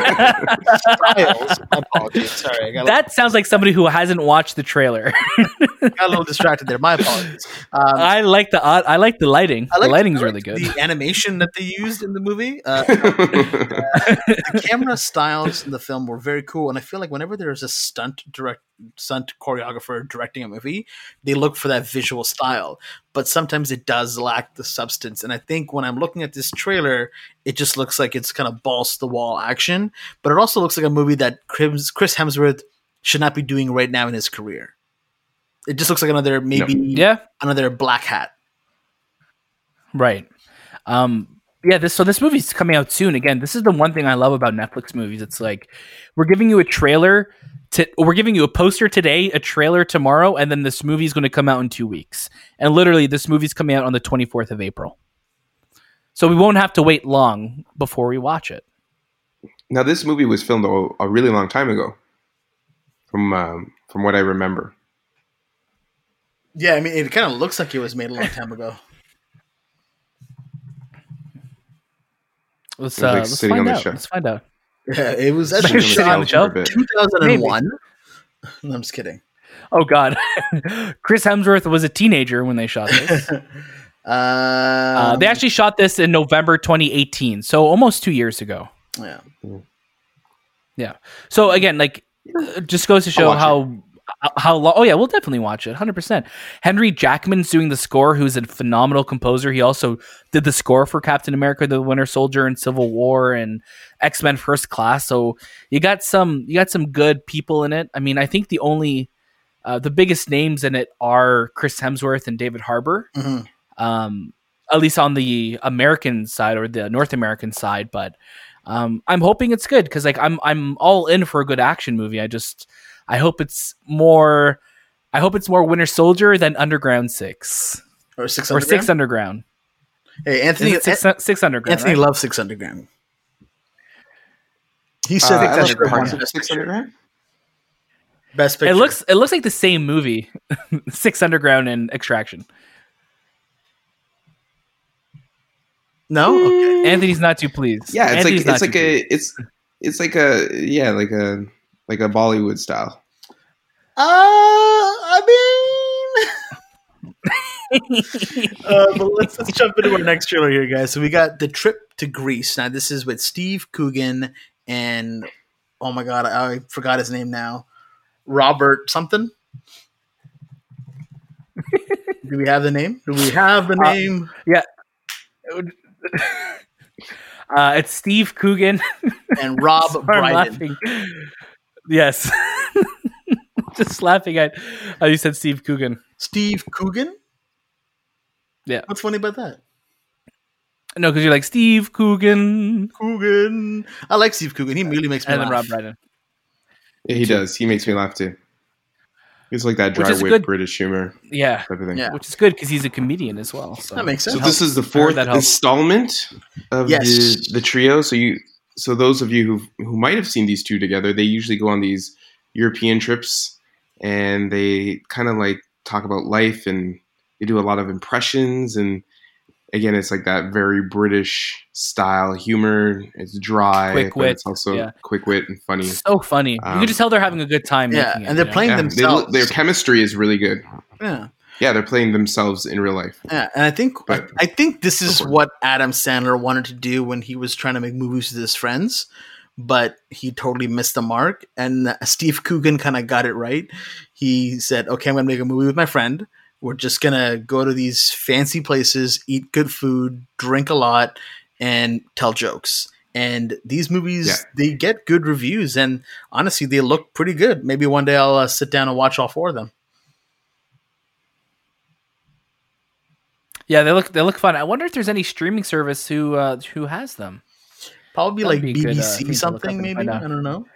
styles. Apologies. Sorry, I got, a- That sounds like somebody who hasn't watched the trailer. got a little distracted there. My apologies. Um, I like the uh, I like the lighting. Like the lighting's I really good. The animation that they used in the movie, uh, the camera styles in the film were very cool, and I feel like whenever there's a stunt direct stunt choreographer directing a movie, they look for that visual style. But sometimes it does lack the substance, and I think when I'm looking at this trailer, it just looks like it's kind of balls to the wall action, but it also looks like a movie that Chris Chris Hemsworth should not be doing right now in his career. It just looks like another maybe Yeah, another black hat. right. Um, yeah, this so this movie's coming out soon. Again, this is the one thing I love about Netflix movies. It's like we're giving you a trailer to we're giving you a poster today, a trailer tomorrow, and then this movie's going to come out in two weeks. And literally, this movie's coming out on the twenty fourth of April. So we won't have to wait long before we watch it. Now, this movie was filmed a, a really long time ago, from um, from what I remember. Yeah, I mean, it kind of looks like it was made a long time ago. Let's uh, like let's find out. Let's find out. Yeah, it was actually on the shot shelf? for a bit. 2001. No, I'm just kidding. Oh God, Chris Hemsworth was a teenager when they shot this. Um, Uh, they actually shot this in November 2018, so almost two years ago. yeah. Yeah. So again, like, just goes to show how how long. Oh yeah, we'll definitely watch it. Hundred percent. Henry Jackman's doing the score, who's a phenomenal composer. He also did the score for Captain America: The Winter Soldier and Civil War and X Men First Class. So you got some you got some good people in it. I mean, I think the only uh, the biggest names in it are Chris Hemsworth and David Harbour Mhm. um, at least on the American side or the North American side. But um, I'm hoping it's good because like I'm I'm all in for a good action movie. I just I hope it's more. I hope it's more Winter Soldier than Underground Six Or six or underground. Six Underground. Hey, Anthony. it six, six Underground? Anthony right? loves Six Underground. He said Uh, Six I Underground parts best Six picture. Underground. Best picture. It looks it looks like the same movie, Six Underground and Extraction. no. Okay. Anthony's not too pleased. Yeah, it's Anthony's like it's like a pleased. it's it's like a yeah like a like a Bollywood style. Uh, I mean, uh, but let's let's jump into our next trailer here, guys. So we got the trip to Greece. Now this is with Steve Coogan and oh my god, I, I forgot his name now. Robert something. Do we have the name? Do we have the Uh, name? uh, it's Steve Coogan. and Rob Sorry, Brydon. laughing. Yes. Just laughing at how you said Steve Coogan. Steve Coogan. Yeah. What's funny about that? No, because you're like Steve Coogan Coogan. I like Steve Coogan. He really makes me and then laugh. Rob Brydon. Yeah, he does. He makes me laugh too. He's like that dry wit. British humor Yeah. type of thing. Yeah. Which is good because he's a comedian as well. So That makes sense. So this is the Heard fourth that helps. installment of Yes. the, the trio. So you, so those of you who who might have seen these two together, they usually go on these European trips, and they kind of like talk about life, and they do a lot of impressions, and again, it's like that very British style humor. It's dry, Quick wit, it's also yeah. quick wit and funny. so funny. you Um, can just tell they're having a good time. Yeah, making it, and they're you know? playing Yeah, they, themselves. their chemistry is really good. yeah. Yeah, they're playing themselves in real life. Yeah, and I think I, But- I think this is Go for it. what Adam Sandler wanted to do when he was trying to make movies with his friends, but he totally missed the mark. And Steve Coogan kind of got it right. He said, "Okay, I'm going to make a movie with my friend. We're just going to go to these fancy places, eat good food, drink a lot, and tell jokes." And these movies, Yeah. they get good reviews, and honestly, they look pretty good. Maybe one day I'll uh, sit down and watch all four of them. Yeah, they look they look fun. I wonder if there's any streaming service who uh, who has them. Probably That'd like be a good, uh, BBC thing to look up something, maybe. I don't know.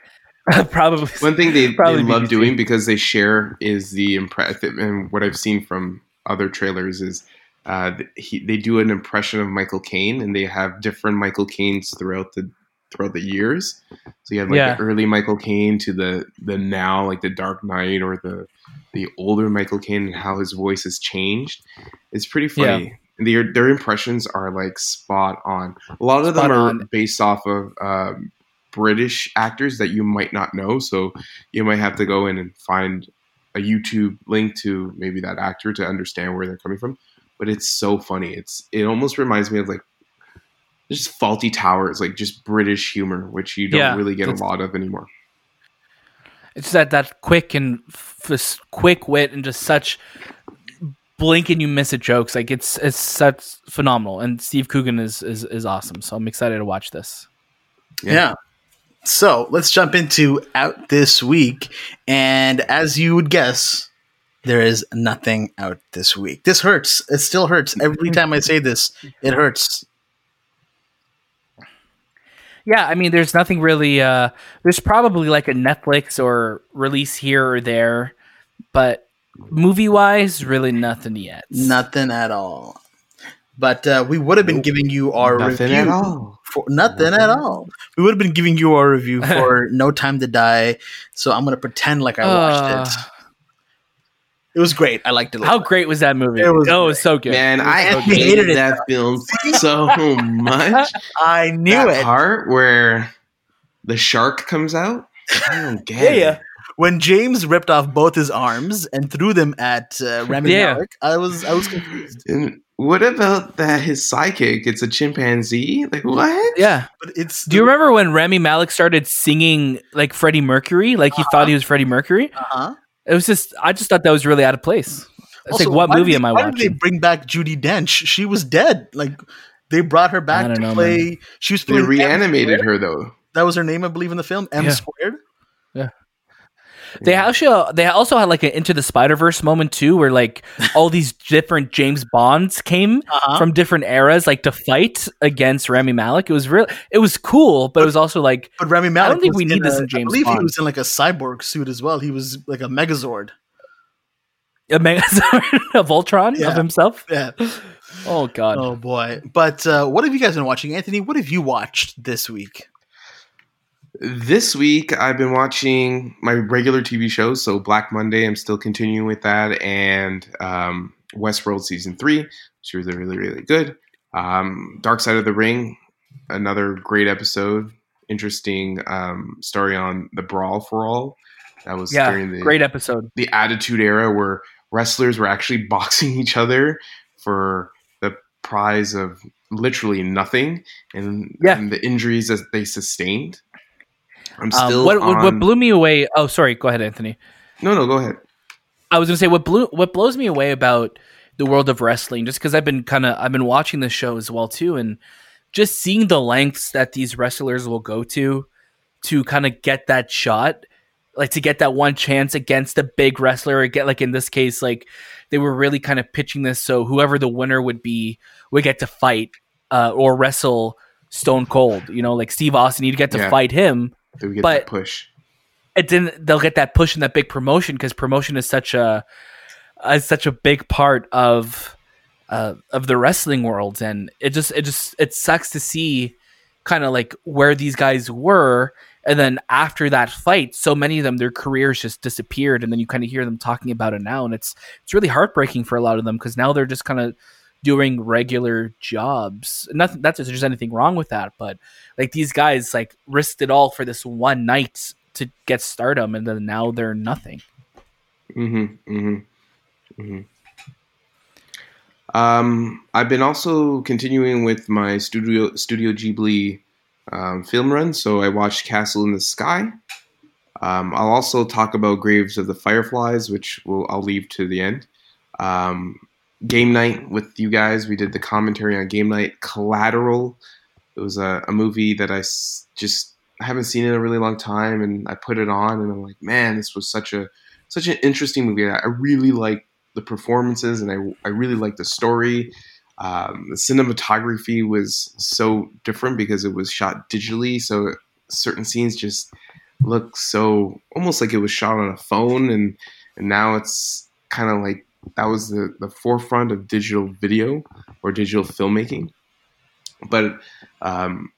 Probably. One thing they, they Probably love BBC. doing because they share is the impression, and what I've seen from other trailers is uh, he, they do an impression of Michael Caine, and they have different Michael Caines throughout the throughout the years. So you have like Yeah. the early Michael Caine to the the now, like the Dark Knight, or the the older Michael Caine, and how his voice has changed. It's pretty funny. And their their impressions are like spot on. A lot of Spot them are on. based off of um, British actors that you might not know. So you might have to go in and find a YouTube link to maybe that actor to understand where they're coming from. But it's so funny. It's it almost reminds me of like just Fawlty Towers, like just British humor, which you don't Yeah, really get a lot of anymore. It's just that that quick and f- s- quick wit and just such blink and you miss it jokes. Like it's it's such phenomenal. And Steve Coogan is is is awesome. So I'm excited to watch this. Yeah. Yeah. So let's jump into out this week. And as you would guess, there is nothing out this week. This hurts. It still hurts every time I say this. It hurts. Yeah, I mean, there's nothing really. Uh, there's probably like a Netflix or release here or there, but movie wise, really nothing yet. Nothing at all. But uh, we would have been giving you our Nothing review at all. for nothing, Nothing at at all. We would have been giving you our review for No Time to Die. So I'm gonna pretend like I watched. Uh, It was great. I liked it. How lot. great was that movie? It was oh, it was so good. Man, I so good. hated that film so much. I knew that it. part where the shark comes out. I don't get Yeah, it. yeah. When James ripped off both his arms and threw them at uh, Rami Yeah. Malek, I was I was confused. And what about that? His psychic? It's a chimpanzee. Like what? Yeah. But it's Do you remember when Rami Malek started singing like Freddie Mercury? Like he thought he was Freddie Mercury? Uh-huh. It was just, I just thought that was really out of place. It's Also, like, what movie did- am I why did they bring back Judi Dench? She was dead. Like they brought her back to know, play. She was They playing M reanimated squared. her though. That was her name, I believe, in the film. M Yeah. squared. They actually, they also had like an Into the Spider Verse moment too, where like all these different James Bonds came Uh-huh. from different eras, like to fight against Rami Malek. It was real, it was cool, but it was also like, But Rami Malek. think we need in this in James I believe he was in like a cyborg suit as well. He was like a Megazord. a Megazord of Voltron Yeah. of himself. Yeah. Oh god. Oh boy. But uh, what have you guys been watching, Anthony? What have you watched this week? This week, I've been watching my regular TV shows. So Black Monday, I'm still continuing with that, and um, Westworld season three, which was really really good. Um, Dark Side of the Ring, another great episode. Interesting um, story on the brawl for all. That was yeah, during the great episode. the Attitude Era, where wrestlers were actually boxing each other for the prize of literally nothing, and, Yeah. and the injuries that they sustained. I'm Um, what, what what blew me away? Oh, sorry. Go ahead, Anthony. No, no, go ahead. I was gonna say what blew what blows me away about the world of wrestling, just because I've been kind of I've been watching the show as well too, and just seeing the lengths that these wrestlers will go to to kind of get that shot, like to get that one chance against a big wrestler, or get like in this case, like they were really kind of pitching this so whoever the winner would be would get to fight uh, or wrestle Stone Cold. You know, like Steve Austin, you'd get to Yeah. fight him We get But- that push? it didn't they'll get that push and that big promotion because promotion is such a is such a big part of uh, of the wrestling world. And it just it just it sucks to see kind of like where these guys were. And then after that fight so many of them their careers just disappeared. And then you kind of hear them talking about it now. And it's it's really heartbreaking for a lot of them because now they're just kind of doing regular jobs nothing that's there's anything wrong with that but like these guys like risked it all for this one night to get stardom and then now they're nothing Mm-hmm. Mm-hmm. Mm-hmm. Um, I've been also continuing with my studio Studio Ghibli um, film run. So I watched Castle in the Sky. Um, I'll also talk about Graves of the Fireflies, which will I'll leave to the end. Um, game night with you guys. We did the commentary on game night. Collateral. It was a, a movie that I just I haven't seen in a really long time, and I put it on, and I'm like, man, this was such a such an interesting movie. I I really like the performances, and I I really like the story. Um, the cinematography was so different because it was shot digitally, so certain scenes just look so almost like it was shot on a phone, and and now it's kind of like that was the the forefront of digital video or digital filmmaking. But um,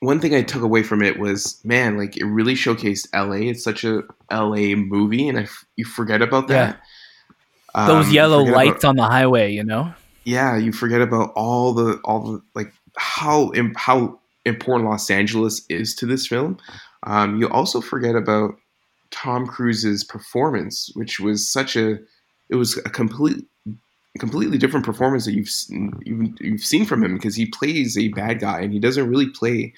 one thing I took away from it was, man, like it really showcased LA. It's such a LA movie, and I f- you forget about that. those Um, yellow lights about- on the highway you know yeah, you forget about all the all the like how how important Los Angeles is to this film. Um, you also forget about Tom Cruise's performance, which was such a it was a complete completely different performance that you've seen, you've, you've seen from him because he plays a bad guy and he doesn't really play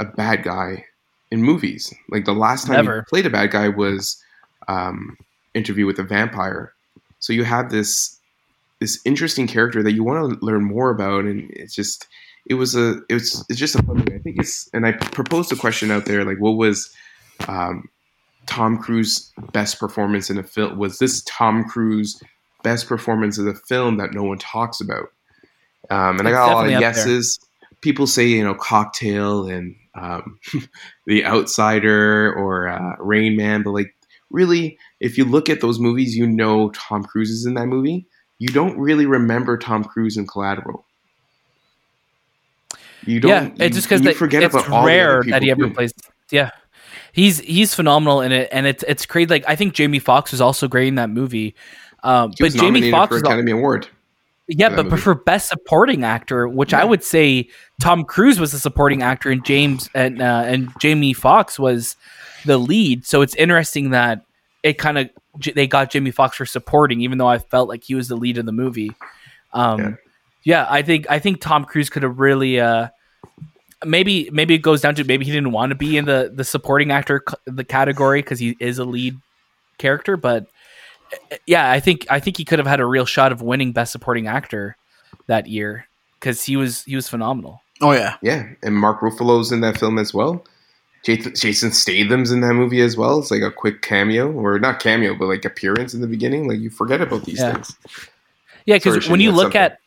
a bad guy in movies. Like the last time Never. he played a bad guy was um, Interview with a Vampire. So you have this this interesting character that you want to learn more about, and it's just it was a it's it's just a fun movie. I think it's and I proposed a question out there like what was um, Tom Cruise best performance in a film? Was this Tom Cruise best performance of the film that no one talks about? Um, and it's I got a lot of yeses. People say you know Cocktail and um, The Outsider or uh, Rain Man, but like really, if you look at those movies, you know Tom Cruise is in that movie. You don't really remember Tom Cruise in Collateral. You don't. Yeah, it's just because you forget it's about rare that he ever plays. Yeah, he's he's phenomenal in it, and it's it's crazy. Like I think Jamie Foxx was also great in that movie. Um, but Jamie Foxx for Academy Award. Yeah, but, but for best supporting actor, which yeah. I would say Tom Cruise was the supporting actor, and James and uh, and Jamie Foxx was the lead. So it's interesting that it kind of they got Jamie Foxx for supporting, even though I felt like he was the lead of the movie. Um, yeah. yeah. I think I think Tom Cruise could have really. Uh, maybe maybe it goes down to maybe he didn't want to be in the the supporting actor the category because he is a lead character, but eh, eh, yeah, I think I think he could have had a real shot of winning best supporting actor that year because he was he was phenomenal. Oh yeah, yeah, and Mark Ruffalo's in that film as well. Jason Statham's in that movie as well. It's like a quick cameo, or not cameo, but like appearance in the beginning. Like you forget about these yeah. things. Yeah, because when you look something. at,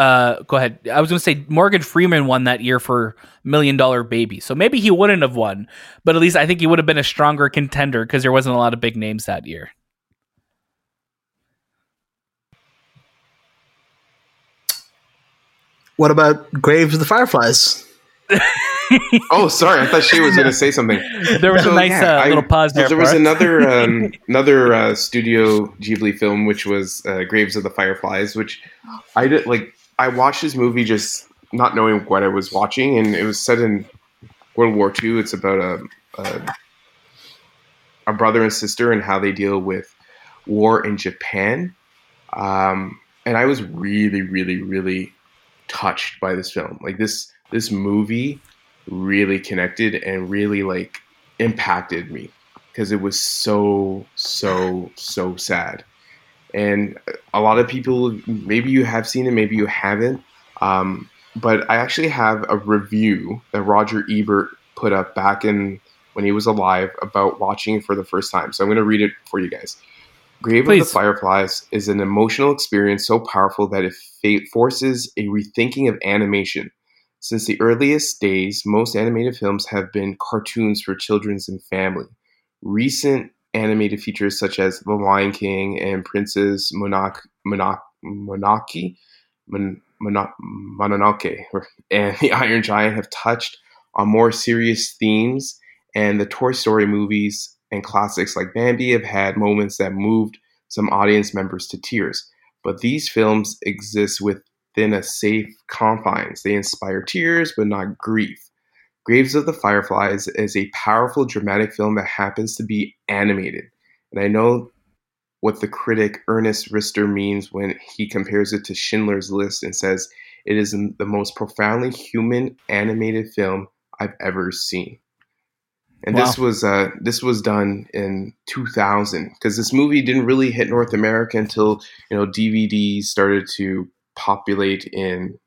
uh, go ahead. I was going to say Morgan Freeman won that year for Million Dollar Baby, so maybe he wouldn't have won, but at least I think he would have been a stronger contender because there wasn't a lot of big names that year. What about Graves of the Fireflies? oh, sorry. I thought she was going to say something. There was so, a nice yeah, uh, little pause there. there was another um, another uh, Studio Ghibli film, which was uh, Graves of the Fireflies, which I did like. I watched this movie just not knowing what I was watching, and it was set in World War II. It's about a, a, a brother and sister and how they deal with war in Japan. Um, and I was really, really, really touched by this film. Like this this movie really connected and really like impacted me because it was so so so sad. And a lot of people maybe you have seen it, maybe you haven't. Um, but I actually have a review that Roger Ebert put up back in when he was alive about watching for the first time. So I'm going to read it for you guys. Grave Please. of the Fireflies is an emotional experience so powerful that it forces a rethinking of animation. Since the earliest days, most animated films have been cartoons for children and family. Recent animated features such as The Lion King and Princess Mononoke, Mononoke, and The Iron Giant have touched on more serious themes, and the Toy Story movies and classics like Bambi have had moments that moved some audience members to tears. But these films exist within a safe confines. They inspire tears, but not grief. Graves of the Fireflies is a powerful dramatic film that happens to be animated. And I know what the critic Ernest Rister means when he compares it to Schindler's List and says it is the most profoundly human animated film I've ever seen and wow. this was uh, this was done in 2000 because this movie didn't really hit North America until you know DVDs started to populate in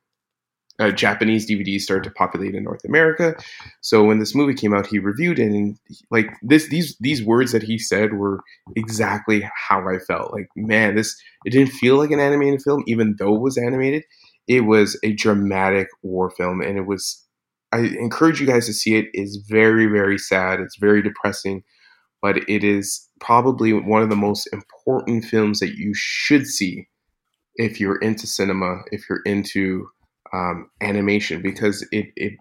uh, Japanese DVDs started to populate in North America. So when this movie came out, he reviewed it, and like this, these these words that he said were exactly how I felt. Like, man, this it didn't feel like an animated film, even though it was animated. It was a dramatic war film, and it was I encourage you guys to see it. It's very, very sad. It's very depressing, but it is probably one of the most important films that you should see if you're into cinema, if you're into um, animation, because it, it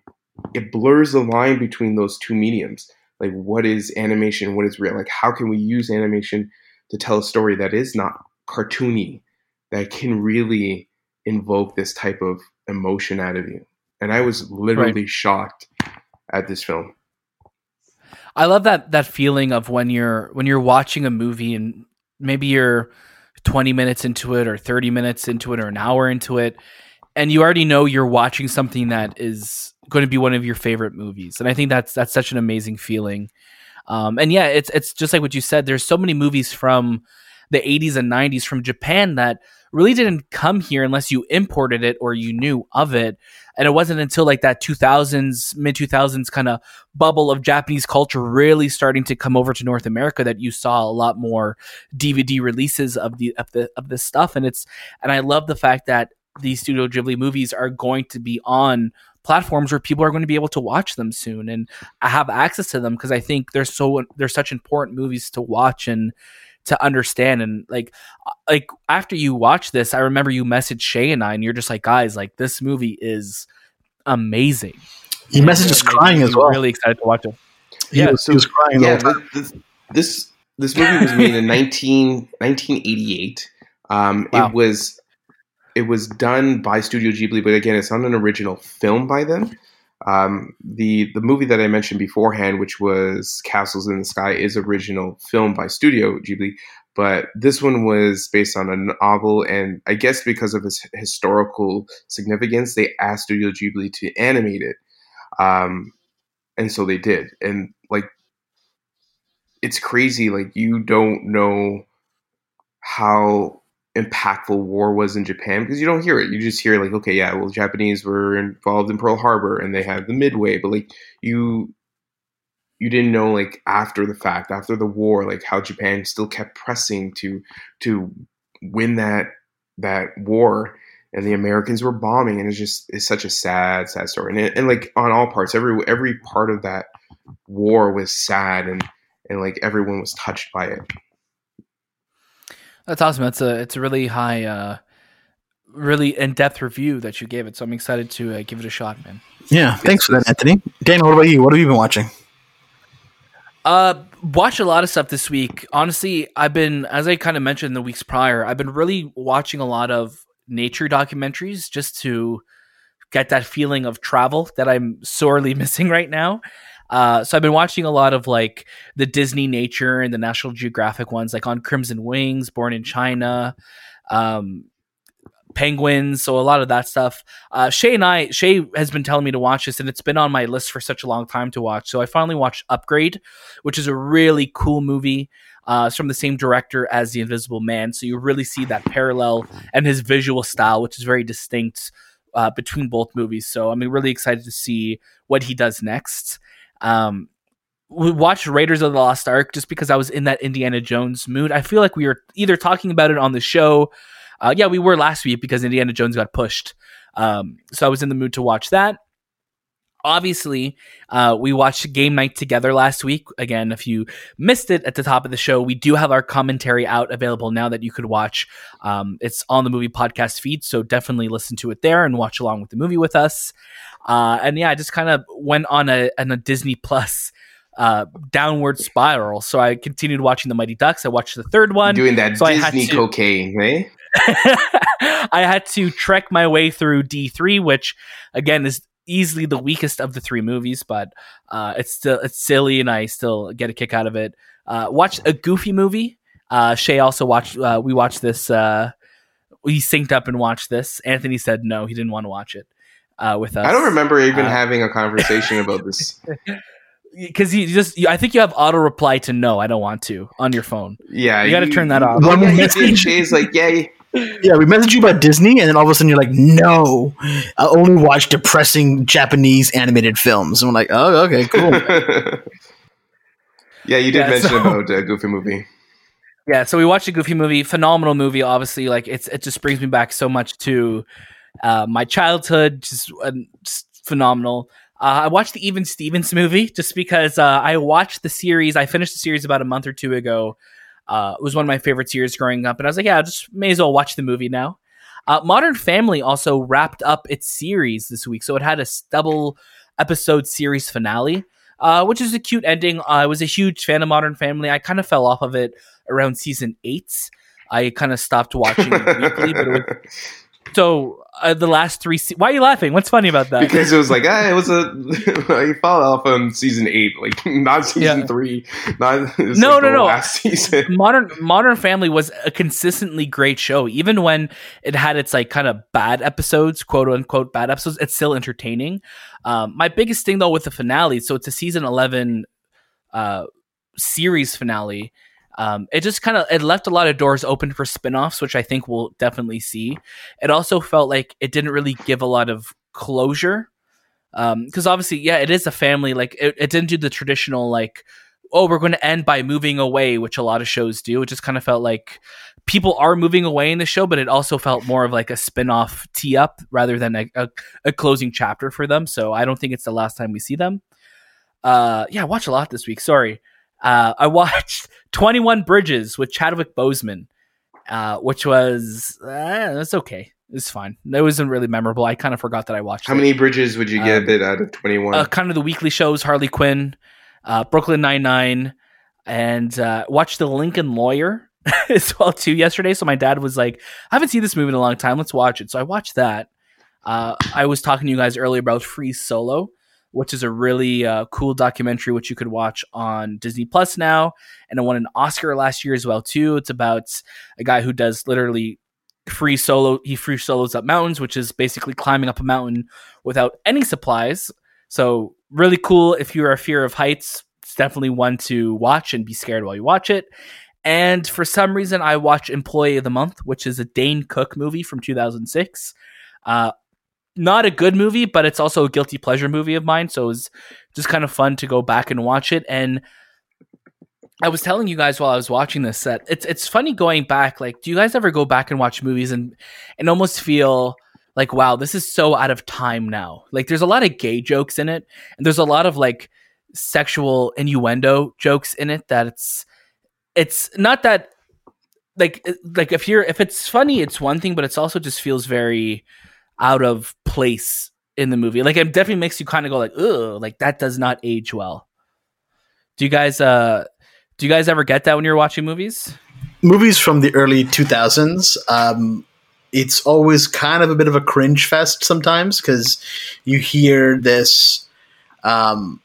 it blurs the line between those two mediums. Like, what is animation? What is real? Like, how can we use animation to tell a story that is not cartoony, that can really invoke this type of emotion out of you? and I was literally right. shocked at this film. I love that that feeling of when you're when you're watching a movie and maybe you're 20 minutes into it or 30 minutes into it or an hour into it and you already know you're watching something that is going to be one of your favorite movies. And I think that's that's such an amazing feeling. Um, and yeah, it's it's just like what you said. There's so many movies from the 80s and 90s from Japan that really didn't come here unless you imported it or you knew of it. And it wasn't until like that 2000s, mid 2000s kind of bubble of Japanese culture really starting to come over to North America that you saw a lot more DVD releases of the of the of this stuff. And it's and I love the fact that these Studio Ghibli movies are going to be on platforms where people are going to be able to watch them soon and have access to them because I think they're so they're such important movies to watch and to understand and like like after you watch this I remember you messaged Shay and I and you're just like guys like this movie is amazing. He messaged us crying as well. Really excited to watch it. He yeah, was, he was crying. Yeah, this, this this movie was made in 19, 1988. Um, wow. It was it was done by Studio Ghibli, but again, it's not an original film by them. Um, the the movie that I mentioned beforehand, which was Castles in the Sky, is original film by Studio Ghibli, but this one was based on a novel, and I guess because of its historical significance, they asked Studio Ghibli to animate it, um, and so they did. And like, it's crazy. Like you don't know how impactful war was in Japan because you don't hear it. You just hear like, okay, yeah, well, Japanese were involved in Pearl Harbor and they had the Midway, but like you you didn't know like after the fact, after the war, like how Japan still kept pressing to to win that that war and the Americans were bombing and it's just it's such a sad, sad story. And, and like on all parts, every every part of that war was sad and and like everyone was touched by it. That's awesome. That's a it's a really high, uh, really in depth review that you gave it. So I'm excited to uh, give it a shot, man. Yeah, thanks for that, Anthony. Daniel, what about you? What have you been watching? Uh, watch a lot of stuff this week. Honestly, I've been, as I kind of mentioned the weeks prior, I've been really watching a lot of nature documentaries just to get that feeling of travel that I'm sorely missing right now. Uh, so I've been watching a lot of like the Disney nature and the National Geographic ones, like on Crimson Wings, Born in China, um, Penguins. So a lot of that stuff. Uh, Shay and I, Shay has been telling me to watch this, and it's been on my list for such a long time to watch. So I finally watched Upgrade, which is a really cool movie. Uh, it's from the same director as The Invisible Man, so you really see that parallel and his visual style, which is very distinct uh, between both movies. So I'm really excited to see what he does next. Um, we watched Raiders of the Lost Ark just because I was in that Indiana Jones mood. I feel like we were either talking about it on the show. Uh, yeah, we were last week because Indiana Jones got pushed. Um, so I was in the mood to watch that. Obviously, uh, we watched Game Night together last week. Again, if you missed it at the top of the show, we do have our commentary out available now that you could watch. Um, it's on the movie podcast feed, so definitely listen to it there and watch along with the movie with us. Uh, and yeah, I just kind of went on a, on a Disney Plus uh, downward spiral. So I continued watching the Mighty Ducks. I watched the third one. Doing that so Disney to, cocaine, eh? I had to trek my way through D3, which again is easily the weakest of the three movies, but uh, it's still it's silly and I still get a kick out of it. Uh, watched a Goofy movie. Uh, Shay also watched. Uh, we watched this. Uh, we synced up and watched this. Anthony said no, he didn't want to watch it uh, with us. I don't remember even uh, having a conversation about this. Because you just, I think you have auto reply to no, I don't want to on your phone. Yeah, you got to turn that off. When we message Shay's like, yeah, yeah, we message you about Disney, and then all of a sudden you're like, no, I only watch depressing Japanese animated films. And I'm like, oh, okay, cool. yeah, you did yeah, mention so, about a Goofy movie. Yeah, so we watched a Goofy movie, phenomenal movie. Obviously, like it's it just brings me back so much to uh, my childhood, just, uh, just phenomenal. Uh, I watched the Even Stevens movie just because uh, I watched the series. I finished the series about a month or two ago. Uh, it was one of my favorite series growing up, and I was like, yeah, I just may as well watch the movie now. Uh, Modern Family also wrapped up its series this week, so it had a double episode series finale, uh, which is a cute ending. I was a huge fan of Modern Family. I kind of fell off of it around season eight. I kind of stopped watching it weekly, but it was so uh, the last three. Se- Why are you laughing? What's funny about that? Because it was like, ah, it was a. you fall off on season eight, like not season yeah. three. Not no, like no, no. Last season. Modern Modern Family was a consistently great show, even when it had its like kind of bad episodes, quote unquote bad episodes. It's still entertaining. Um, my biggest thing though with the finale, so it's a season eleven uh, series finale Um, it just kind of it left a lot of doors open for spin-offs, which I think we'll definitely see. It also felt like it didn't really give a lot of closure because um, obviously, yeah, it is a family. Like it, it didn't do the traditional like, oh, we're going to end by moving away, which a lot of shows do. It just kind of felt like people are moving away in the show, but it also felt more of like a spin-off tee up rather than a, a, a closing chapter for them. So I don't think it's the last time we see them. Uh, yeah, watch a lot this week. Sorry. Uh, I watched 21 Bridges with Chadwick Boseman, uh, which was, uh, it's okay. It's fine. It wasn't really memorable. I kind of forgot that I watched it. How it. many bridges would you get Um, out of 21? Uh, kind of the weekly shows, Harley Quinn, uh, Brooklyn Nine-Nine, and uh, watched The Lincoln Lawyer as well too yesterday. So my dad was like, I haven't seen this movie in a long time. Let's watch it. So I watched that. Uh, I was talking to you guys earlier about Free Solo, which is a really uh, cool documentary which you could watch on Disney Plus now, and it won an Oscar last year as well too. It's about a guy who does literally free solo. He free solos up mountains, which is basically climbing up a mountain without any supplies. So really cool. If you're a fear of heights, it's definitely one to watch and be scared while you watch it. And for some reason, I watch Employee of the Month, which is a Dane Cook movie from 2006. Uh, not a good movie, but it's also a guilty pleasure movie of mine. So it was just kind of fun to go back and watch it. And I was telling you guys while I was watching this that it's it's funny going back. Like, do you guys ever go back and watch movies and and almost feel like, wow, this is so out of time now? Like, there's a lot of gay jokes in it, and there's a lot of like sexual innuendo jokes in it that it's it's not that like like if you're if it's funny it's one thing but it's also just feels very out of place in the movie. Like it definitely makes you kind of go like ugh like that does not age well. Do you guys uh do you guys ever get that when you're watching movies? Movies from the early 2000s um, it's always kind of a bit of a cringe fest sometimes because you hear this um,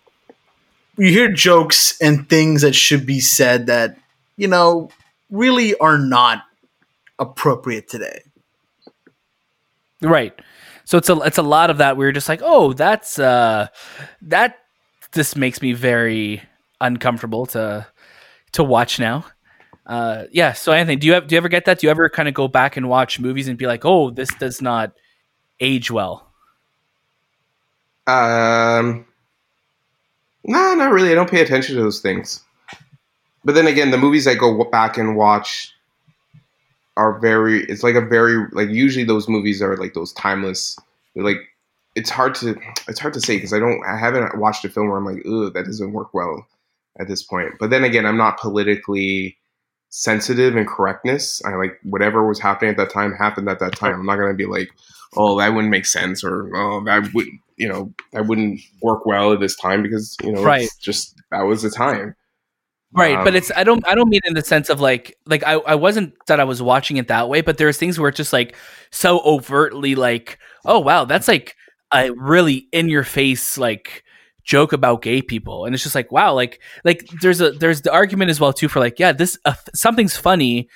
you hear jokes and things that should be said that you know really are not appropriate today right. So it's a it's a lot of that. You're just like oh that's uh that just makes me very uncomfortable to to watch now. Uh yeah so anthony do you have do you ever get that? Do you ever kind of go back and watch movies and be like oh this does not age well Um, no, not really. I don't pay attention to those things. But then again, the movies I go back and watch are very. It's like a very like usually those movies are like those timeless. Like it's hard to it's hard to say because I don't I haven't watched a film where I'm like, ooh, that doesn't work well at this point. But then again, I'm not politically sensitive and correctness. I like whatever was happening at that time happened at that time. I'm not gonna be like, oh, that wouldn't make sense or oh, that would you know that wouldn't work well at this time because you know Right. it's just that was the time. Right but Um, it's i don't i don't mean in the sense of like like i, I wasn't that i was watching it that way but there's things where it's just like so overtly like oh wow that's like a really in your face like joke about gay people. And it's just like wow like like there's a there's the argument as well too for like yeah this uh, something's funny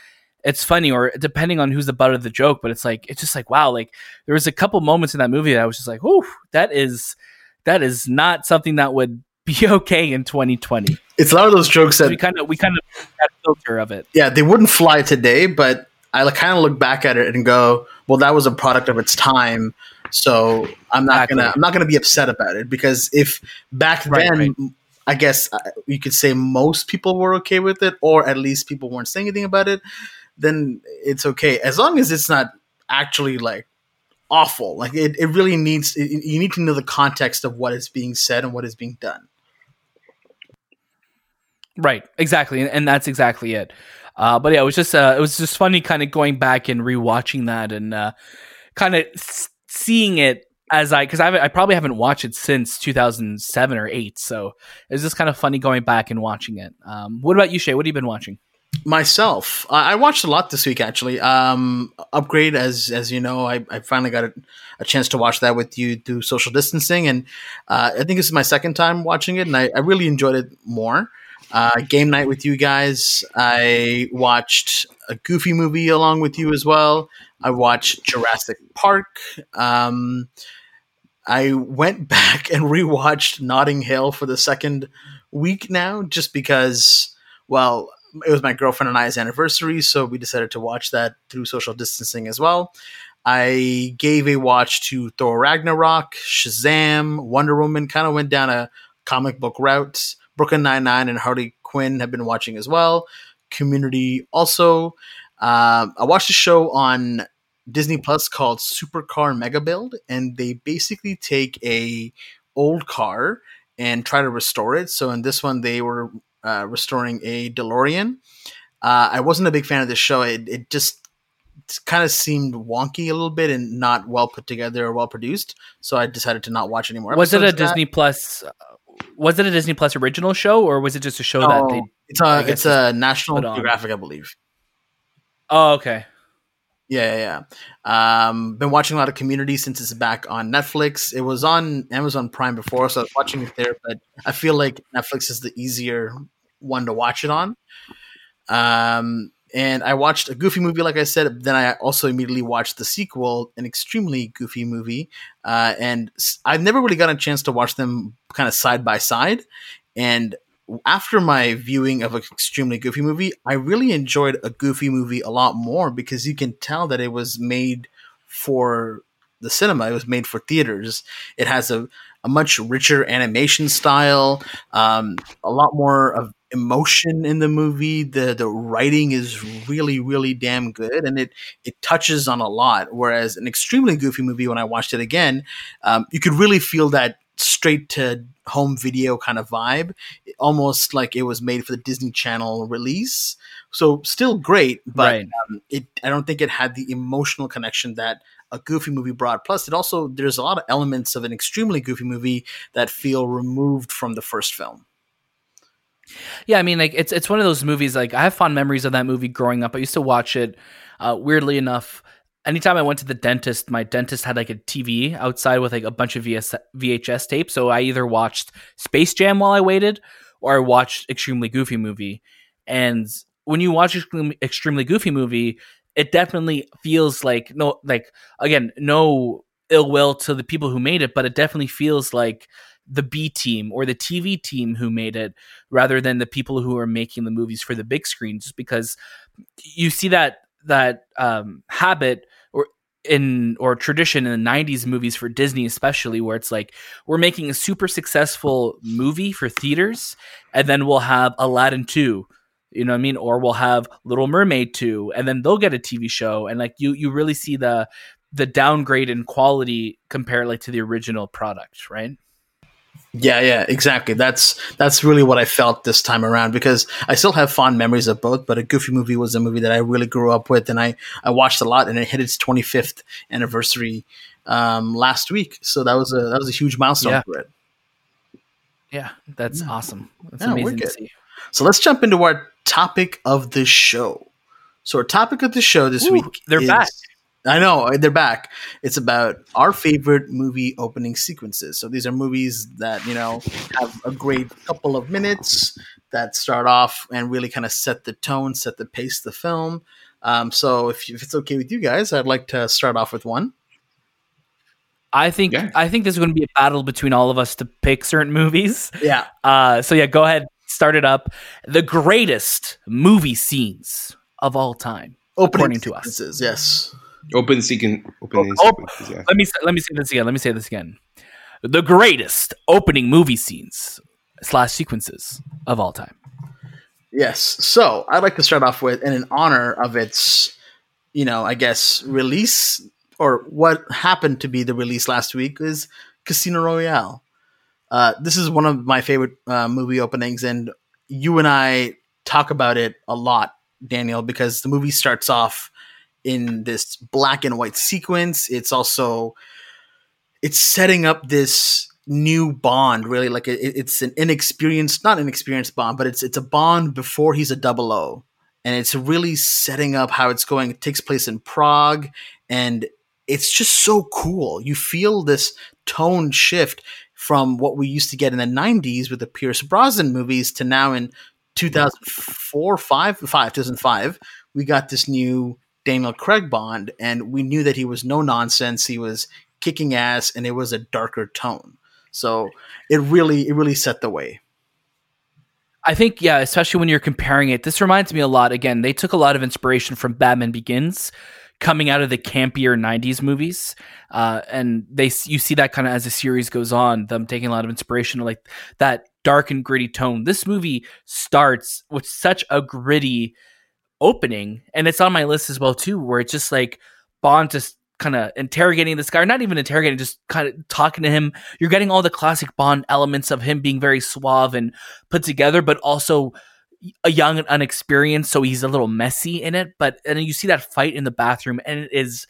it's funny or depending on who's the butt of the joke but it's like it's just like wow like there was a couple moments in that movie that i was just like oh that is that is not something that would be okay in 2020 it's a lot of those jokes that we kind of we kind of that filter of it. yeah they wouldn't fly today but i kind of look back at it and go well that was a product of its time so i'm not Exactly. gonna i'm not gonna be upset about it because if back Right, then right. i guess uh, you could say most people were okay with it or at least people weren't saying anything about it then it's okay as long as it's not actually like awful like it, it really needs it, you need to know the context of what is being said and what is being done Right, exactly, and, and that's exactly it. Uh, but yeah, it was just uh, it was just funny, kind of going back and rewatching that and uh, kind of s- seeing it as I because I I probably haven't watched it since 2007 or eight, so it was just kind of funny going back and watching it. Um, what about you, Shay? What have you been watching? myself I I watched a lot this week actually um upgrade as as you know i, I finally got a, a chance to watch that with you through social distancing and uh, i think this is my second time watching it and i, I really enjoyed it more uh, game night with you guys i watched a goofy movie along with you as well i watched jurassic park um i went back and rewatched notting hill for the second week now just because well it was my girlfriend and I's anniversary, so we decided to watch that through social distancing as well. I gave a watch to Thor Ragnarok, Shazam, Wonder Woman, kind of went down a comic book route. Brooklyn Nine Nine and Harley Quinn have been watching as well. Community also. Um, I watched a show on Disney Plus called Supercar Mega Build, and they basically take a old car and try to restore it. So in this one, they were uh, restoring a DeLorean. Uh, I wasn't a big fan of this show. It, it just kind of seemed wonky a little bit and not well put together or well produced. So I decided to not watch anymore. Was it a Disney Plus? Was it a Disney Plus original show, or was it just a show that they? It's a it's a National Geographic, I believe. Oh, okay. Yeah, yeah, yeah. Um, been watching a lot of Community since it's back on Netflix. It was on Amazon Prime before, so I was watching it there. But I feel like Netflix is the easier one to watch it on. Um, and I watched a goofy movie, like I said. Then I also immediately watched the sequel, an extremely goofy movie. Uh, and I've never really gotten a chance to watch them kind of side by side. And after my viewing of an extremely goofy movie, I really enjoyed a goofy movie a lot more because you can tell that it was made for the cinema. It was made for theaters. It has a, a much richer animation style, um, a lot more of emotion in the movie. The the writing is really really damn good, and it it touches on a lot. Whereas an extremely goofy movie, when I watched it again, um, you could really feel that straight to home video kind of vibe, almost like it was made for the Disney Channel release. So still great, but right. um, it I don't think it had the emotional connection that a goofy movie brought. Plus, it also there's a lot of elements of an extremely goofy movie that feel removed from the first film. Yeah, I mean, like it's it's one of those movies. Like I have fond memories of that movie growing up. I used to watch it. Uh, weirdly enough, anytime I went to the dentist, my dentist had like a TV outside with like a bunch of VS, VHS tapes. So I either watched Space Jam while I waited, or I watched Extremely Goofy movie. And when you watch Extremely Goofy movie, it definitely feels like no, like again, no ill will to the people who made it, but it definitely feels like the B team or the TV team who made it rather than the people who are making the movies for the big screen just because you see that that um, habit or in or tradition in the 90s movies for Disney especially where it's like we're making a super successful movie for theaters and then we'll have Aladdin 2 you know what I mean or we'll have Little Mermaid 2 and then they'll get a TV show and like you you really see the the downgrade in quality compared like to the original product right yeah, yeah, exactly. That's that's really what I felt this time around because I still have fond memories of both, but a Goofy movie was a movie that I really grew up with and I I watched a lot and it hit its 25th anniversary um, last week. So that was a that was a huge milestone yeah. for it. Yeah, that's awesome. That's yeah, amazing to see. So let's jump into our topic of the show. So our topic of the show this Ooh, week they're is, back. I know they're back. It's about our favorite movie opening sequences. So these are movies that you know have a great couple of minutes that start off and really kind of set the tone, set the pace of the film. Um, so if, if it's okay with you guys, I'd like to start off with one. I think yeah. I think there's going to be a battle between all of us to pick certain movies. Yeah. Uh, so yeah, go ahead, start it up. The greatest movie scenes of all time, opening according to us. Yes. Open sequence. Opening oh, sequences, yeah. Let me let me say this again. Let me say this again. The greatest opening movie scenes slash sequences of all time. Yes. So I'd like to start off with, and in honor of its, you know, I guess release or what happened to be the release last week is Casino Royale. Uh, this is one of my favorite uh, movie openings, and you and I talk about it a lot, Daniel, because the movie starts off in this black and white sequence. It's also it's setting up this new bond really like it, it's an inexperienced not inexperienced bond but it's it's a bond before he's a double o. And it's really setting up how it's going. It takes place in prague and it's just so cool. You feel this tone shift from what we used to get in the 90s with the pierce brosnan movies to now in 2004 5 5 2005 we got this new Daniel Craig Bond, and we knew that he was no nonsense. He was kicking ass, and it was a darker tone. So it really, it really set the way. I think, yeah, especially when you're comparing it, this reminds me a lot. Again, they took a lot of inspiration from Batman Begins, coming out of the campier '90s movies, uh, and they you see that kind of as the series goes on, them taking a lot of inspiration, like that dark and gritty tone. This movie starts with such a gritty opening, and it's on my list as well too, where it's just like Bond just kind of interrogating this guy, or not even interrogating, just kind of talking to him. You're getting all the classic Bond elements of him being very suave and put together, but also a young and unexperienced, so he's a little messy in it. But and you see that fight in the bathroom, and it is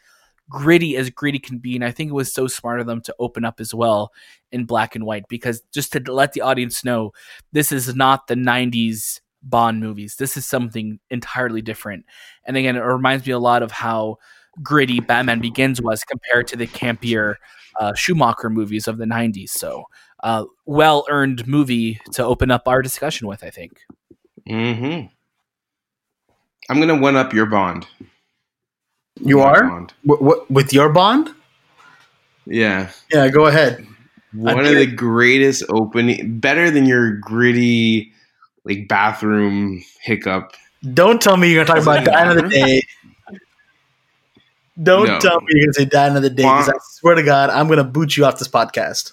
gritty as gritty can be. And I think it was so smart of them to open up as well in black and white because just to let the audience know this is not the 90s Bond movies. This is something entirely different. And again, it reminds me a lot of how gritty Batman Begins was compared to the campier uh, Schumacher movies of the 90s. So, uh, well earned movie to open up our discussion with, I think. Mm-hmm. I'm gonna one up your bond. You My are bond. w- w- with your bond. Yeah, Yeah, go ahead. one of the greatest opening, better than your gritty like bathroom hiccup. Don't tell me you're gonna talk about Die Another Day. Don't No. tell me you're gonna say Die Another Day because I swear to God, I'm gonna boot you off this podcast.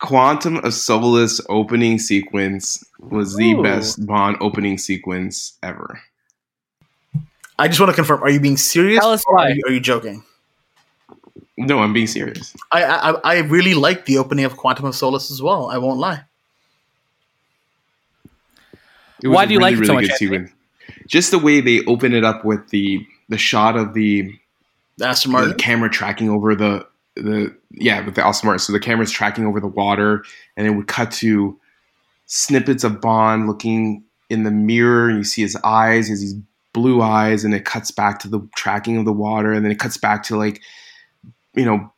Quantum of Solace opening sequence was the Ooh. best Bond opening sequence ever. I just want to confirm: Are you being serious Tell us or why. are you, are you joking? No, I'm being serious. I, I I really like the opening of Quantum of Solace as well. I won't lie. It Why do you like it so much, sequence. Just the way they open it up with the the shot of the The Aston the Martin. camera tracking over the the yeah with the Aston Martin. So the camera's tracking over the water, and it would cut to snippets of Bond looking in the mirror, and you see his eyes, he has these blue eyes, and it cuts back to the tracking of the water, and then it cuts back to like you know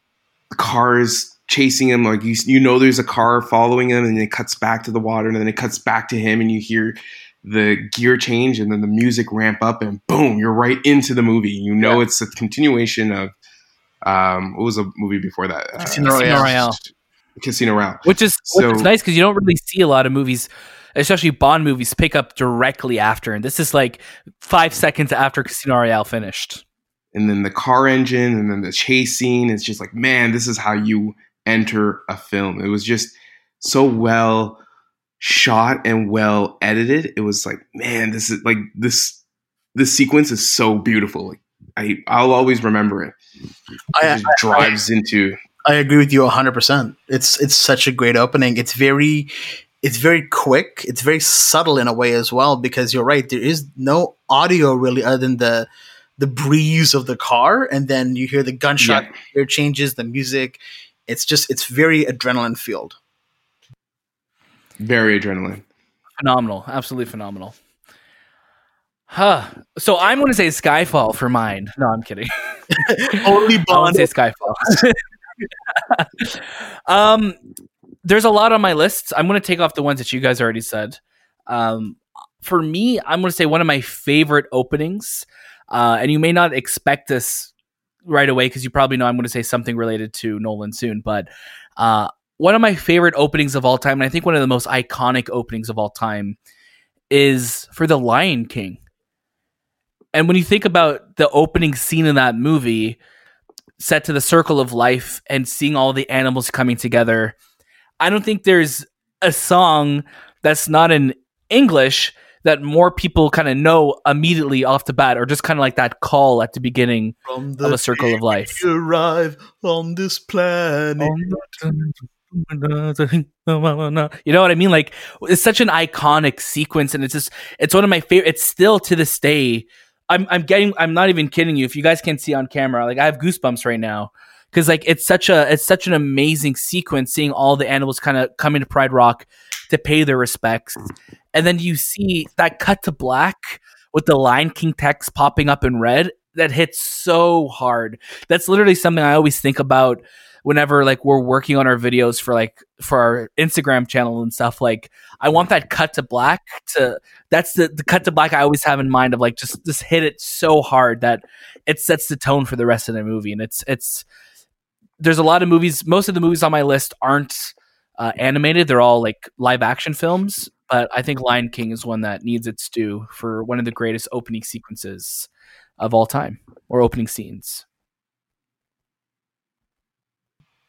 cars chasing him. Like you you know there's a car following him and then it cuts back to the water and then it cuts back to him and you hear the gear change and then the music ramp up and boom you're right into the movie. You know it's a continuation of um what was a movie before that? Uh, Casino Casino Royale. Casino Royale. Which is which is So- nice because you don't really see a lot of movies especially bond movies pick up directly after. And this is like five seconds after casino royale finished. And then the car engine and then the chase scene it's just like man this is how you enter a film. It was just so well shot and well edited. It was like man this is like this this sequence is so beautiful. Like i i'll always remember it it I, just drives into I agree with you 100%. It's it's such a great opening. It's very it's very quick. It's very subtle in a way as well because you're right. There is no audio really other than the the breeze of the car and then you hear the gunshot Yeah. gear changes, the music. It's just it's very adrenaline filled. very adrenaline phenomenal absolutely phenomenal huh so i'm going to say skyfall for mine no i'm kidding Only I Bond. to say Skyfall. um, there's a lot on my list. I'm going to take off the ones that you guys already said. Um, for me, I'm going to say one of my favorite openings, uh, and you may not expect this right away because you probably know I'm going to say something related to Nolan soon. But uh, one of my favorite openings of all time, and I think one of the most iconic openings of all time, is for The Lion King. And when you think about the opening scene in that movie, set to the circle of life and seeing all the animals coming together. I don't think there's a song that's not in English that more people kind of know immediately off the bat, or just kind of like that call at the beginning From of a circle of life. you arrive on this planet. You know what I mean? Like it's such an iconic sequence, and it's just it's one of my favorite. It's still to this day. I'm I'm getting. I'm not even kidding you. If you guys can't see on camera, like I have goosebumps right now because like it's such a it's such an amazing sequence seeing all the animals kind of coming to Pride Rock to pay their respects, and then you see that cut to black with the Lion King text popping up in red that hits so hard. That's literally something I always think about whenever like we're working on our videos for like for our Instagram channel and stuff like I want that cut to black to that's the, the cut to black I always have in mind of like just just hit it so hard that it sets the tone for the rest of the movie. And it's it's there's a lot of movies most of the movies on my list aren't uh, animated. They're all like live action films. But I think Lion King is one that needs its due for one of the greatest opening sequences of all time or opening scenes.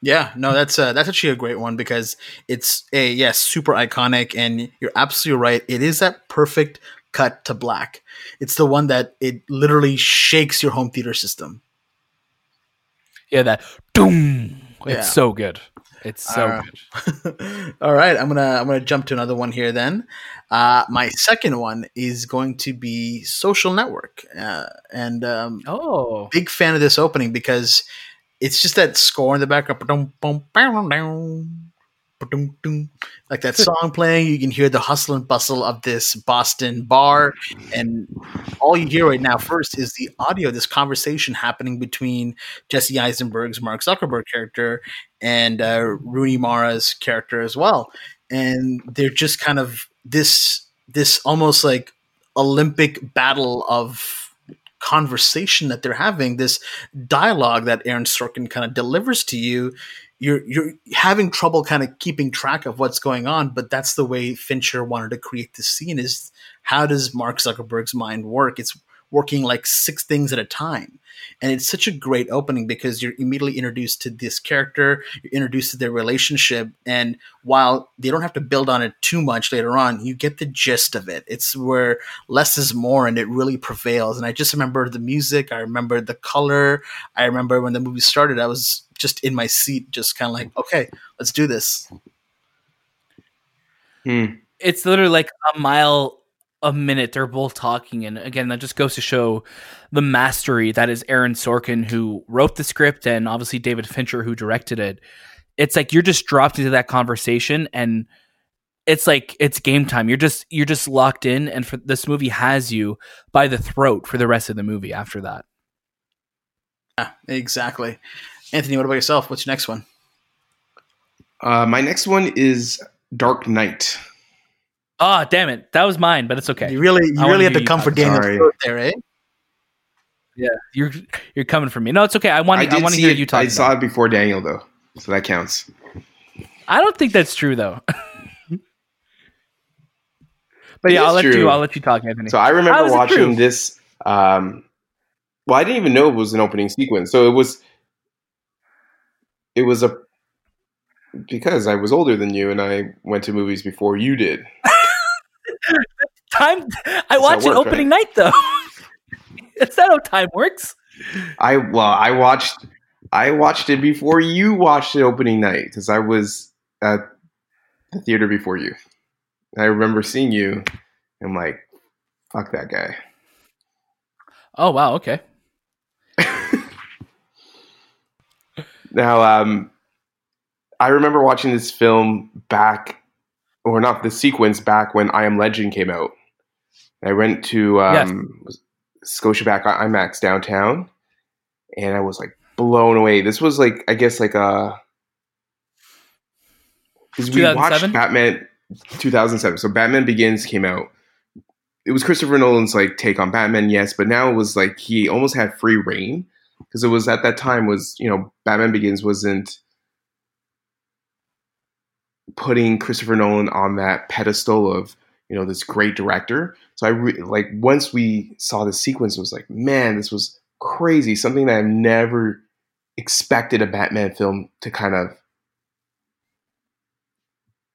Yeah, no, that's uh, that's actually a great one because it's a yes, super iconic, and you're absolutely right. It is that perfect cut to black. It's the one that it literally shakes your home theater system. Yeah, that doom. It's Yeah. so good. It's so Uh, good. All right, I'm gonna I'm gonna jump to another one here. Then, uh, my second one is going to be Social Network, uh, and um, Oh, big fan of this opening because it's just that score in the background, ba-dum, bum, bow, down, ba-dum, dum. like that song playing. You can hear the hustle and bustle of this Boston bar, and all you hear right now first is the audio, this conversation happening between Jesse Eisenberg's Mark Zuckerberg character and uh, Rooney Mara's character as well, and they're just kind of this this almost like Olympic battle of conversation that they're having, this dialogue that Aaron Sorkin kind of delivers to you, you're you're having trouble kind of keeping track of what's going on. But that's the way Fincher wanted to create this scene: is how does Mark Zuckerberg's mind work? It's working like six things at a time. And it's such a great opening because you're immediately introduced to this character, you're introduced to their relationship, and while they don't have to build on it too much later on, you get the gist of it. It's where less is more and it really prevails. And I just remember the music, I remember the color, I remember when the movie started, I was just in my seat, just kind of like, okay, let's do this. Hmm. it's literally like a mile a minute. They're both talking, and again, that just goes to show the mastery that is Aaron Sorkin, who wrote the script, and obviously David Fincher, who directed it. It's like you're just dropped into that conversation, and it's like it's game time. You're just you're just locked in, and for this movie has you by the throat for the rest of the movie. After that, Yeah, exactly. Anthony, what about yourself? What's your next one? Uh, my next one is Dark Knight. Oh damn it, that was mine, but it's okay. You really, you I wanna really had to come for talk. Daniel there, eh? Yeah, you're you're coming for me. No, it's okay. I want I I, want to hear it. you talk. I about saw it. it before Daniel though, so that counts. I don't think that's true though. but It yeah, I'll is let you. I'll let you talk, Anthony. So I remember watching true? this. Um, well, I didn't even know it was an opening sequence. So it was. It was a because I was older than you and I went to movies before you did. time. I watch watched it opening night though. Is that how time works? I well, I watched I watched it before you watched it opening night because I was at the theater before you. I remember seeing you. I'm like, fuck that guy. Oh wow. Okay. Now, um, I remember watching this film back, or not the sequence back when I Am Legend came out. I went to um, was Scotiabank IMAX downtown, and I was like blown away. This was like, I guess, like a because we watched Batman 2007. So Batman Begins came out. It was Christopher Nolan's like take on Batman, yes, but now it was like he almost had free reign because it was at that time was you know Batman Begins wasn't putting Christopher Nolan on that pedestal of you know this great director. So I re- like once we saw the sequence, it was like man, this was crazy, something that I've never expected a Batman film to kind of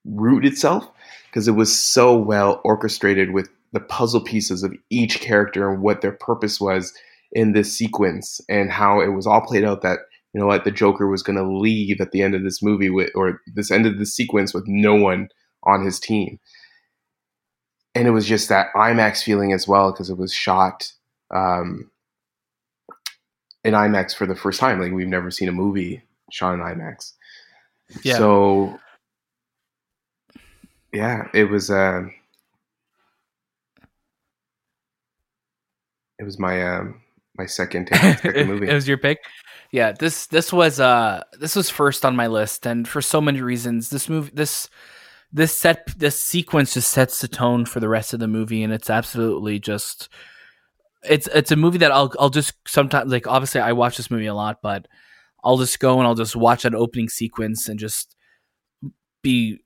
root itself because it was so well orchestrated with the puzzle pieces of each character and what their purpose was in this sequence and how it was all played out that you know what the joker was going to leave at the end of this movie with or this end of the sequence with no one on his team and it was just that imax feeling as well because it was shot um, in imax for the first time like we've never seen a movie shot in imax Yeah. so yeah it was uh, it was my um my second take second movie it was your pick. Yeah, this this was uh this was first on my list, and for so many reasons, this movie this this set this sequence just sets the tone for the rest of the movie, and it's absolutely just it's it's a movie that I'll I'll just sometimes like obviously I watch this movie a lot, but I'll just go and I'll just watch that opening sequence and just be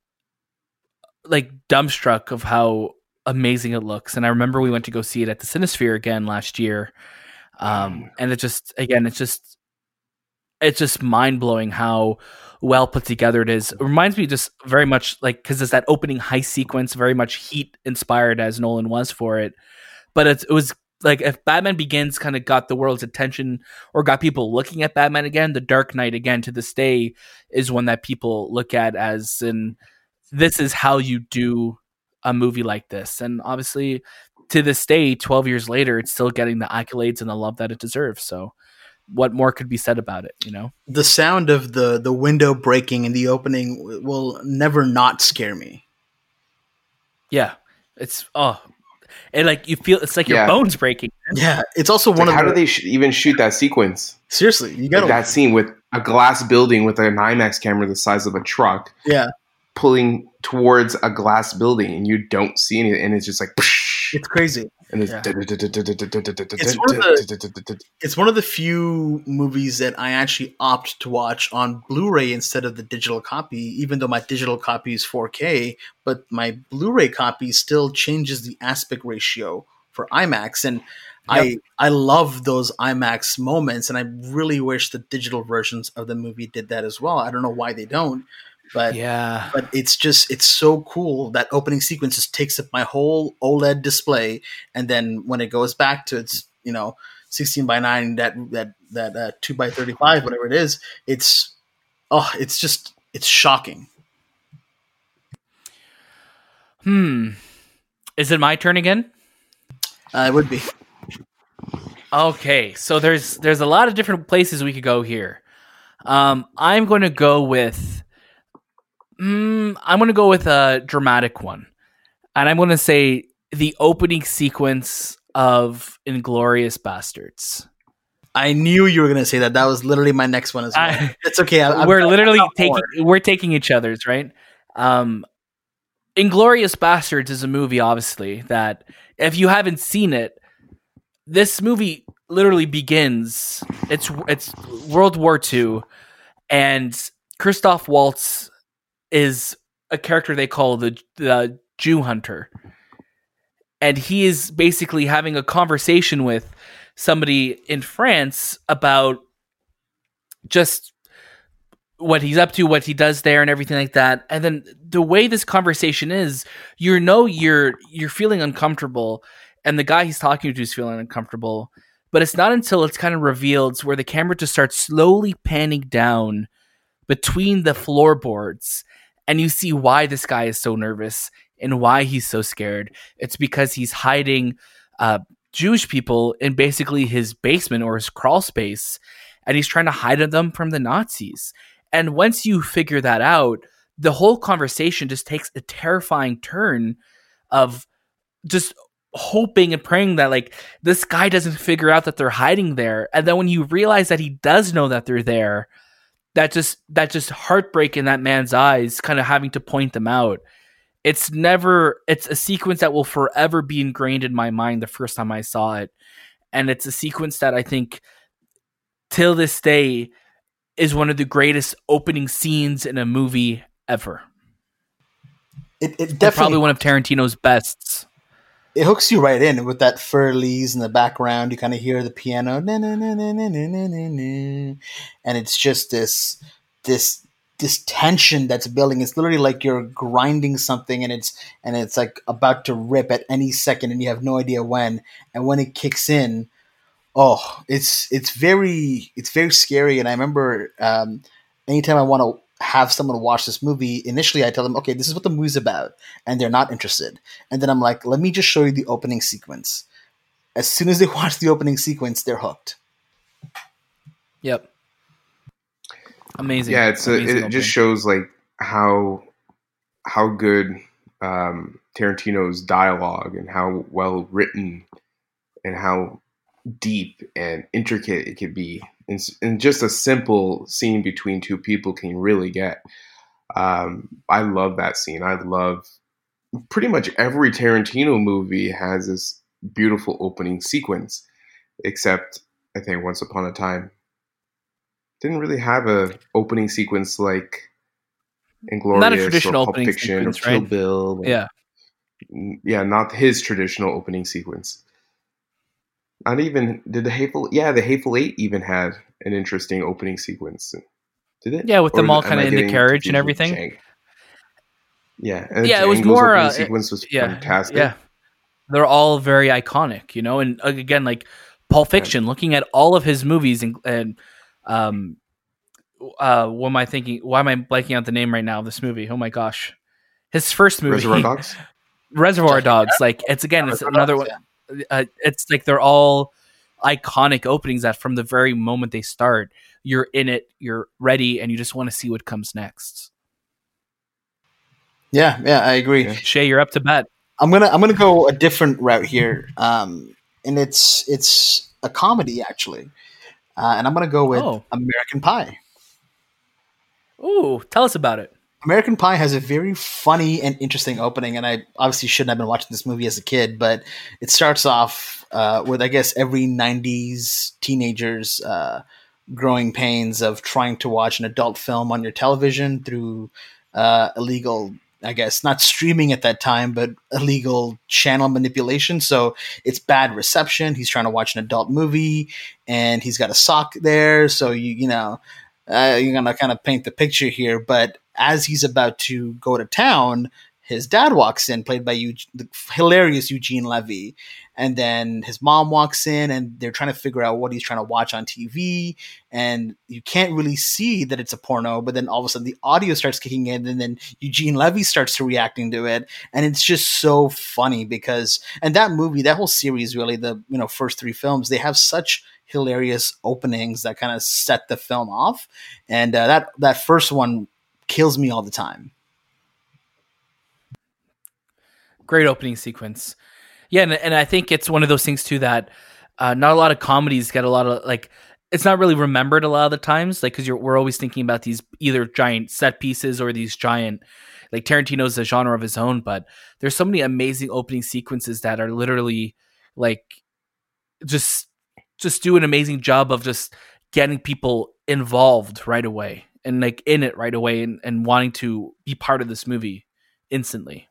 like dumbstruck of how amazing it looks. And I remember we went to go see it at the Cinesphere again last year. Um, and it just again, it's just it's just mind blowing how well put together it is. It reminds me just very much like because it's that opening heist sequence, very much Heat inspired as Nolan was for it. But it was like if Batman Begins kind of got the world's attention or got people looking at Batman again, The Dark Knight again to this day is one that people look at as in this is how you do a movie like this. And obviously to this day, 12 years later, it's still getting the accolades and the love that it deserves. So what more could be said about it, you know? The sound of the the window breaking in the opening will never not scare me. Yeah. It's oh and like you feel it's like your bones breaking. Yeah, it's also It's one like, of how the do they sh- even shoot that sequence? seriously. You got Like that scene with a glass building with an IMAX camera the size of a truck yeah. pulling towards a glass building, and you don't see anything, and it's just like, It's crazy. And it's it's one of It's one of the few movies that I actually opt to watch on Blu-ray instead of the digital copy, even though my digital copy is 4K, but my Blu-ray copy still changes the aspect ratio for IMAX and I I love those IMAX moments and I really wish the digital versions of the movie did that as well. I don't know why they don't, but Yeah. but it's just it's so cool that opening sequence just takes up my whole OLED display, and then when it goes back to its you know sixteen by nine that that that uh, two by thirty five whatever it is, it's oh it's just it's shocking. Hmm. Is it my turn again? Uh, it would be Okay, so there's there's a lot of different places we could go here. Um, I'm going to go with. Mm, I'm going to go with a dramatic one, and I'm going to say the opening sequence of Inglourious Basterds. I knew you were gonna say that. That was literally my next one as well. I- it's okay. I, we're got- literally taking more. we're taking each other's right. Um, Inglourious Basterds is a movie, obviously that if you haven't seen it, this movie literally begins. It's it's World War II, and Christoph Waltz is a character they call the the Jew hunter, and he is basically having a conversation with somebody in France about just what he's up to, what he does there, and everything like that. And then the way this conversation is, you know, you're you're feeling uncomfortable, and the guy he's talking to is feeling uncomfortable. But it's not until it's kind of revealed where the camera just starts slowly panning down between the floorboards, and you see why this guy is so nervous and why he's so scared. It's because he's hiding uh, Jewish people in basically his basement or his crawl space, and he's trying to hide them from the Nazis. And once you figure that out, the whole conversation just takes a terrifying turn of just hoping and praying that like this guy doesn't figure out that they're hiding there and then when you realize that he does know that they're there that just that just heartbreak in that man's eyes kind of having to point them out. It's never it's a sequence that will forever be ingrained in my mind the first time i saw it. And it's a sequence that i think till this day is one of the greatest opening scenes in a movie ever. It, it Definitely probably one of tarantino's bests it hooks you right in with that Für Elise in the background. You kind of hear the piano, and it's just this this this tension that's building. It's literally like you're grinding something, and it's and it's like about to rip at any second, and you have no idea when. And when it kicks in, oh, it's it's very it's very scary. And I remember um, anytime I want to have someone watch this movie, initially I tell them, okay, this is what the movie's about, and they're not interested. And then I'm like, let me just show you the opening sequence. As soon as they watch the opening sequence, they're hooked. Yep. Amazing. yeah it's a, Amazing it just shows like how how good um tarantino's dialogue and how well written and how deep and intricate it could be and, and just a simple scene between two people can really get um i love that scene i love pretty much every tarantino movie has this beautiful opening sequence except i think once upon a time didn't really have a opening sequence like Inglourious, Not a traditional or Pulp opening Fiction, sequence, or Kill right? Bill. Yeah. yeah, not his traditional opening sequence. Not even did the Hateful yeah the Hateful Eight even had an interesting opening sequence. Did it? Yeah, with them all kinda in the carriage and everything. Django? Yeah, and Yeah, it was more, opening uh, sequence was yeah, fantastic. Yeah. They're all very iconic, you know, and uh, again, like Pulp Fiction, looking at all of his movies and, and um, uh, what am I thinking? Why am I blanking out the name right now of this movie? Oh my gosh, his first movie, Reservoir Dogs. Reservoir Dogs. Like it's again, it's another one. Uh, it's like they're all iconic openings that from the very moment they start, you're in it, you're ready, and you just want to see what comes next. Yeah, yeah, I agree. Yeah. Shay, you're up to bat. I'm gonna I'm gonna go a different route here, um, and it's it's a comedy actually, uh, and I'm gonna go with Oh. American Pie. Ooh, tell us about it. American Pie has a very funny and interesting opening, and I obviously shouldn't have been watching this movie as a kid, but it starts off uh, with I guess every '90s teenager's uh, growing pains of trying to watch an adult film on your television through uh, illegal, I guess, not streaming at that time, but illegal channel manipulation. So it's bad reception. He's trying to watch an adult movie, and he's got a sock there, so you you know uh, you're gonna kind of paint the picture here. But as he's about to go to town, his dad walks in, played by Eugene, the hilarious Eugene Levy, and then his mom walks in, and they're trying to figure out what he's trying to watch on TV, and you can't really see that it's a porno, but then all of a sudden the audio starts kicking in, and then Eugene Levy starts to reacting to it, and it's just so funny because, and that movie, that whole series, really, the you know first three films, they have such hilarious openings that kind of set the film off, and uh, that that first one kills me all the time. great opening sequence. Yeah, and, and I think it's one of those things too that uh, not a lot of comedies get a lot of like. It's not really remembered a lot of the times, like because we're always thinking about these either giant set pieces or these giant, like Tarantino's a genre of his own. But there's so many amazing opening sequences that are literally like just just do an amazing job of just getting people involved right away and like in it right away and, and wanting to be part of this movie instantly.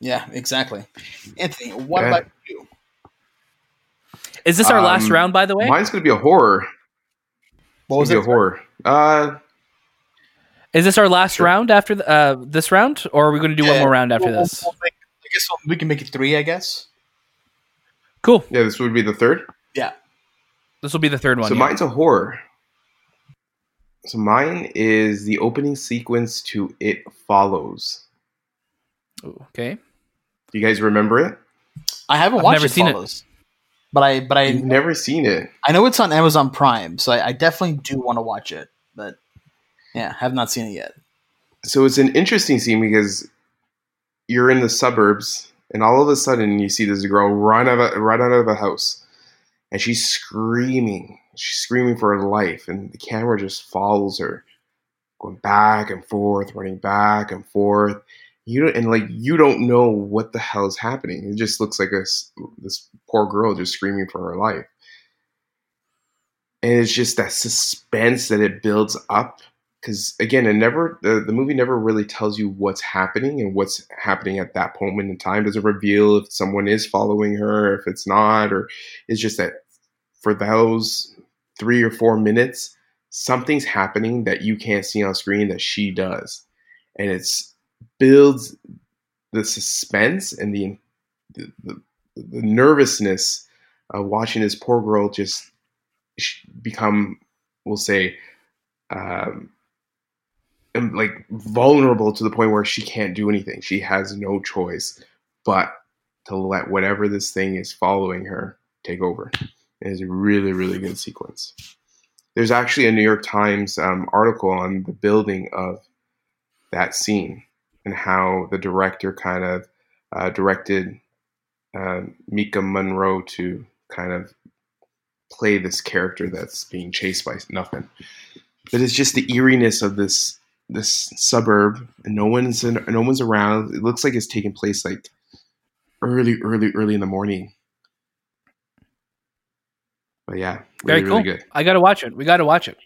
Yeah, exactly. Anthony, what Yeah. about you? Is this our last Um, round, by the way? Mine's gonna be a horror. What was it? a horror. Uh, Is this our last Sure. round after the, uh, this round, or are we going to do one more round after we'll- this? we'll make- I guess we'll- we can make it three. I guess. Cool. yeah, this would be the third. Yeah, This will be the third one. So yeah. mine's a horror. So mine is the opening sequence to It Follows. Okay. Do you guys remember it? I haven't I've watched never it seen it. but I but I You've never seen it. I know it's on Amazon Prime, so I, I definitely do want to watch it. But yeah, have not seen it yet. So it's an interesting scene because you're in the suburbs, and all of a sudden you see this girl run out of, run out of a house, and she's screaming. She's screaming for her life, and the camera just follows her, going back and forth, running back and forth. You don't, and like you don't know what the hell is happening. It just looks like a, this poor girl just screaming for her life, and it's just that suspense that it builds up because again, it never the, the movie never really tells you what's happening and what's happening at that moment in time. Doesn't reveal if someone is following her, if it's not, or it's just that for those three or four minutes, something's happening that you can't see on screen that she does, and it's builds the suspense and the the, the, the nervousness of watching this poor girl just become, we'll say, um, like vulnerable to the point where she can't do anything. She has no choice but to let whatever this thing is following her take over. Is a really, really good sequence. There's actually a New York Times um, article on the building of that scene and how the director kind of uh, directed um, Maika Monroe to kind of play this character that's being chased by nothing. But it's just the eeriness of this this suburb, and no one's in, no one's around. It looks like it's taking place like early, early, early in the morning. But yeah, really, very cool. Really I got to watch it. We got to watch it.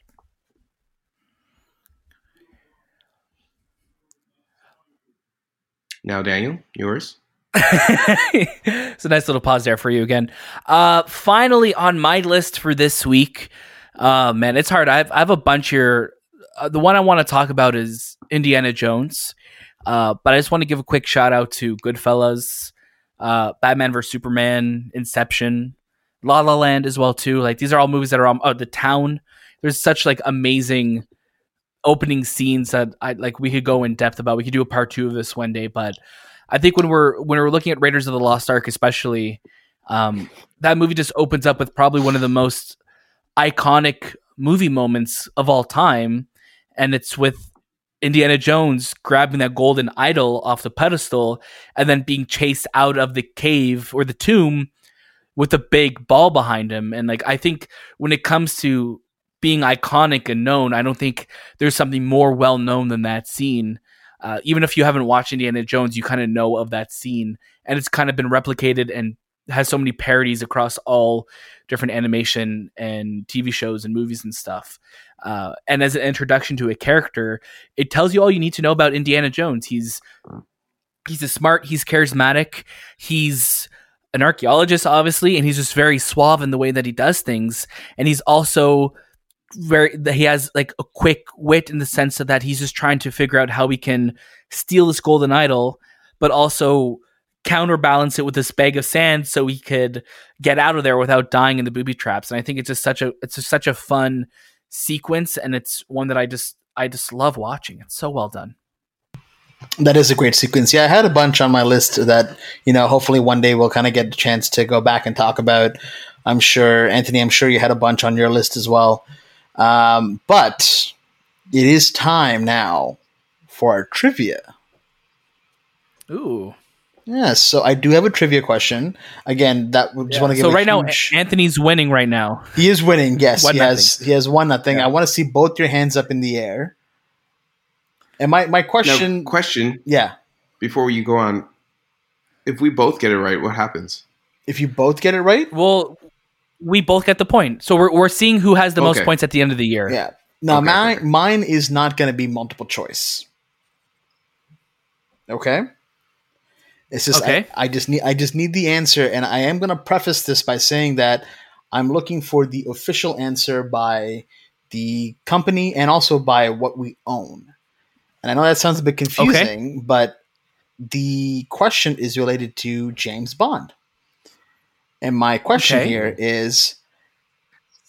Now, Daniel, yours. it's a nice little pause there for you again. Uh, finally, on my list for this week, uh, man, it's hard. I have, I have a bunch here. Uh, the one I want to talk about is Indiana Jones, uh, but I just want to give a quick shout out to Goodfellas, uh, Batman vs Superman, Inception, La La Land as well too. Like these are all movies that are on oh, the town. There's such like amazing opening scenes that I like we could go in depth about. We could do a part two of this one day, but I think when we're when we're looking at Raiders of the Lost Ark, especially, um, that movie just opens up with probably one of the most iconic movie moments of all time, and it's with Indiana Jones grabbing that golden idol off the pedestal and then being chased out of the cave or the tomb with a big ball behind him. And like I think when it comes to being iconic and known, I don't think there's something more well known than that scene uh, even if you haven't watched Indiana Jones, you kind of know of that scene, and it's kind of been replicated and has so many parodies across all different animation and TV shows and movies and stuff. Uh, and as an introduction to a character, it tells you all you need to know about Indiana Jones. He's he's a smart, he's charismatic, he's an archaeologist, obviously, and he's just very suave in the way that he does things. And he's also very he has like a quick wit in the sense of that he's just trying to figure out how we can steal this golden idol, but also counterbalance it with this bag of sand so he could get out of there without dying in the booby traps. And I think it's just such a it's just such a fun sequence, and it's one that I just I just love watching. It's so well done. That is a great sequence. Yeah, I had a bunch on my list that you know hopefully one day we'll kind of get a chance to go back and talk about. I'm sure Anthony. I'm sure you had a bunch on your list as well. Um, but it is time now for our trivia. Ooh. Yes, so I do have a trivia question. Again, that just yeah. want to give. So right huge... now, Anthony's winning. Right now, he is winning. Yes, he has. He has one nothing. Yeah. I want to see both your hands up in the air. And my my question, now, question, yeah. Before you go on, if we both get it right, what happens? If you both get it right, well, we both get the point. So we're we're seeing who has the okay. most points at the end of the year. Yeah. Now, okay, my, okay. mine is not going to be multiple choice. Okay. It's just okay. I, I, just need I just need the answer, and I am going to preface this by saying that I'm looking for the official answer by the company and also by what we own. And I know that sounds a bit confusing, okay. but the question is related to James Bond. And my question okay. here is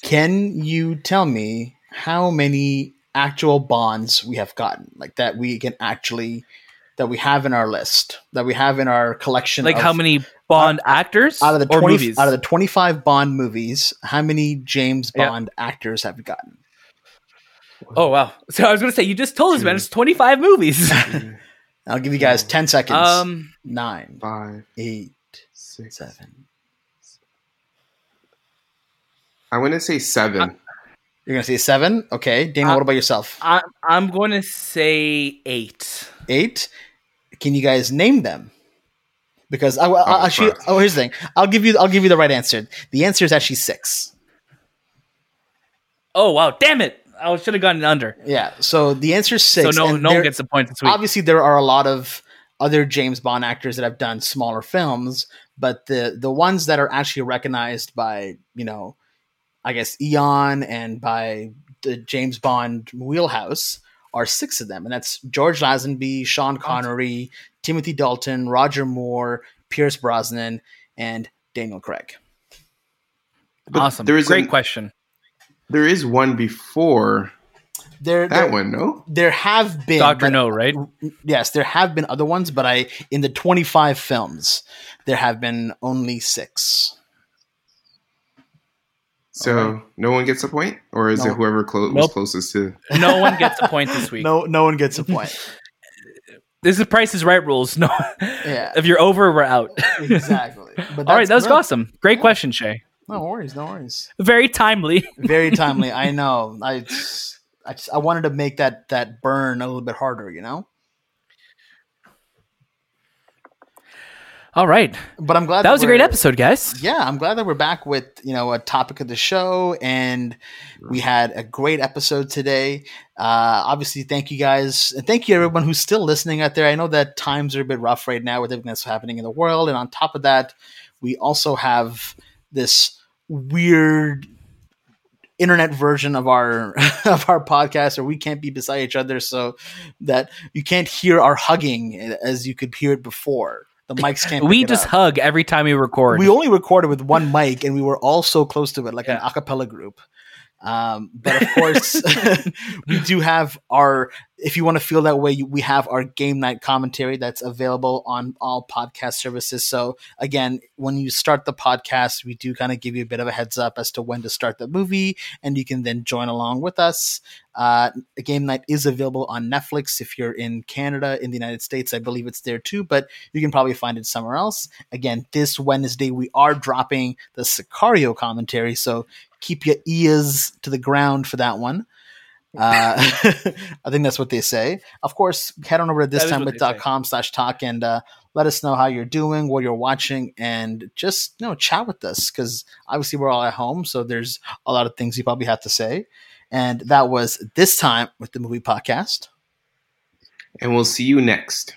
can you tell me how many actual bonds we have gotten? Like that we can actually that we have in our list, that we have in our collection Like of, how many Bond uh, actors out of the 20 movies? out of the 25 Bond movies, how many James Bond yeah. actors have we gotten? Oh wow. So I was going to say you just told us man it's 25 movies. I'll give you guys 10 seconds. Um 9 5 8 6 7 I'm going to say seven. Uh, You're going to say seven? Okay. Dana, uh, what about yourself? I, I'm going to say eight. Eight? Can you guys name them? Because I, will oh, actually, oh, here's the thing. I'll give you, I'll give you the right answer. The answer is actually six. Oh wow! Damn it! I should have gotten under. Yeah. So the answer is six. So no, no one gets the point this week. Obviously, there are a lot of other James Bond actors that have done smaller films, but the the ones that are actually recognized by you know I guess Eon and by the James Bond wheelhouse are six of them, and that's George Lazenby, Sean Connery, Timothy Dalton, Roger Moore, Pierce Brosnan, and Daniel Craig. But awesome. There is great an, question. There is one before there, that there, one, no? There have been Doctor No, right? Yes, there have been other ones, but I in the twenty five films, there have been only six. So okay. no one gets a point, or is no. it whoever clo- nope. was closest to? No one gets a point this week. no, no one gets a point. this is Price is Right rules. No, yeah. If you're over, we're out. exactly. But All right, that was awesome. Great yeah. question, Shay. No worries, no worries. Very timely. Very timely. I know. I, I, just, I wanted to make that that burn a little bit harder. You know. All right. But I'm glad That was a great episode, guys. Yeah, I'm glad that we're back with you know a topic of the show, and we had a great episode today. Uh, obviously, thank you guys, and thank you everyone who's still listening out there. I know that times are a bit rough right now with everything that's happening in the world, and on top of that, we also have this weird internet version of our of our podcast or we can't be beside each other so that you can't hear our hugging as you could hear it before the mics can't We just hug every time we record. We only recorded with one mic, and we were all so close to it, like an Yeah. a cappella group. Um, but of course, we do have our. If you want to feel that way, you- we have our game night commentary that's available on all podcast services. So again, when you start the podcast, we do kind of give you a bit of a heads up as to when to start the movie, and you can then join along with us. Uh, game night is available on Netflix if you're in Canada. In the United States, I believe it's there too, but you can probably find it somewhere else. Again, this Wednesday we are dropping the Sicario commentary, so keep your ears to the ground for that one. Uh, I think that's what they say. Of course, head on over to That is what they say. thistimewith.com slash talk and uh, let us know how you're doing, what you're watching, and just you know chat with us because obviously we're all at home, so there's a lot of things you probably have to say. And that was this time with the movie podcast. And we'll see you next.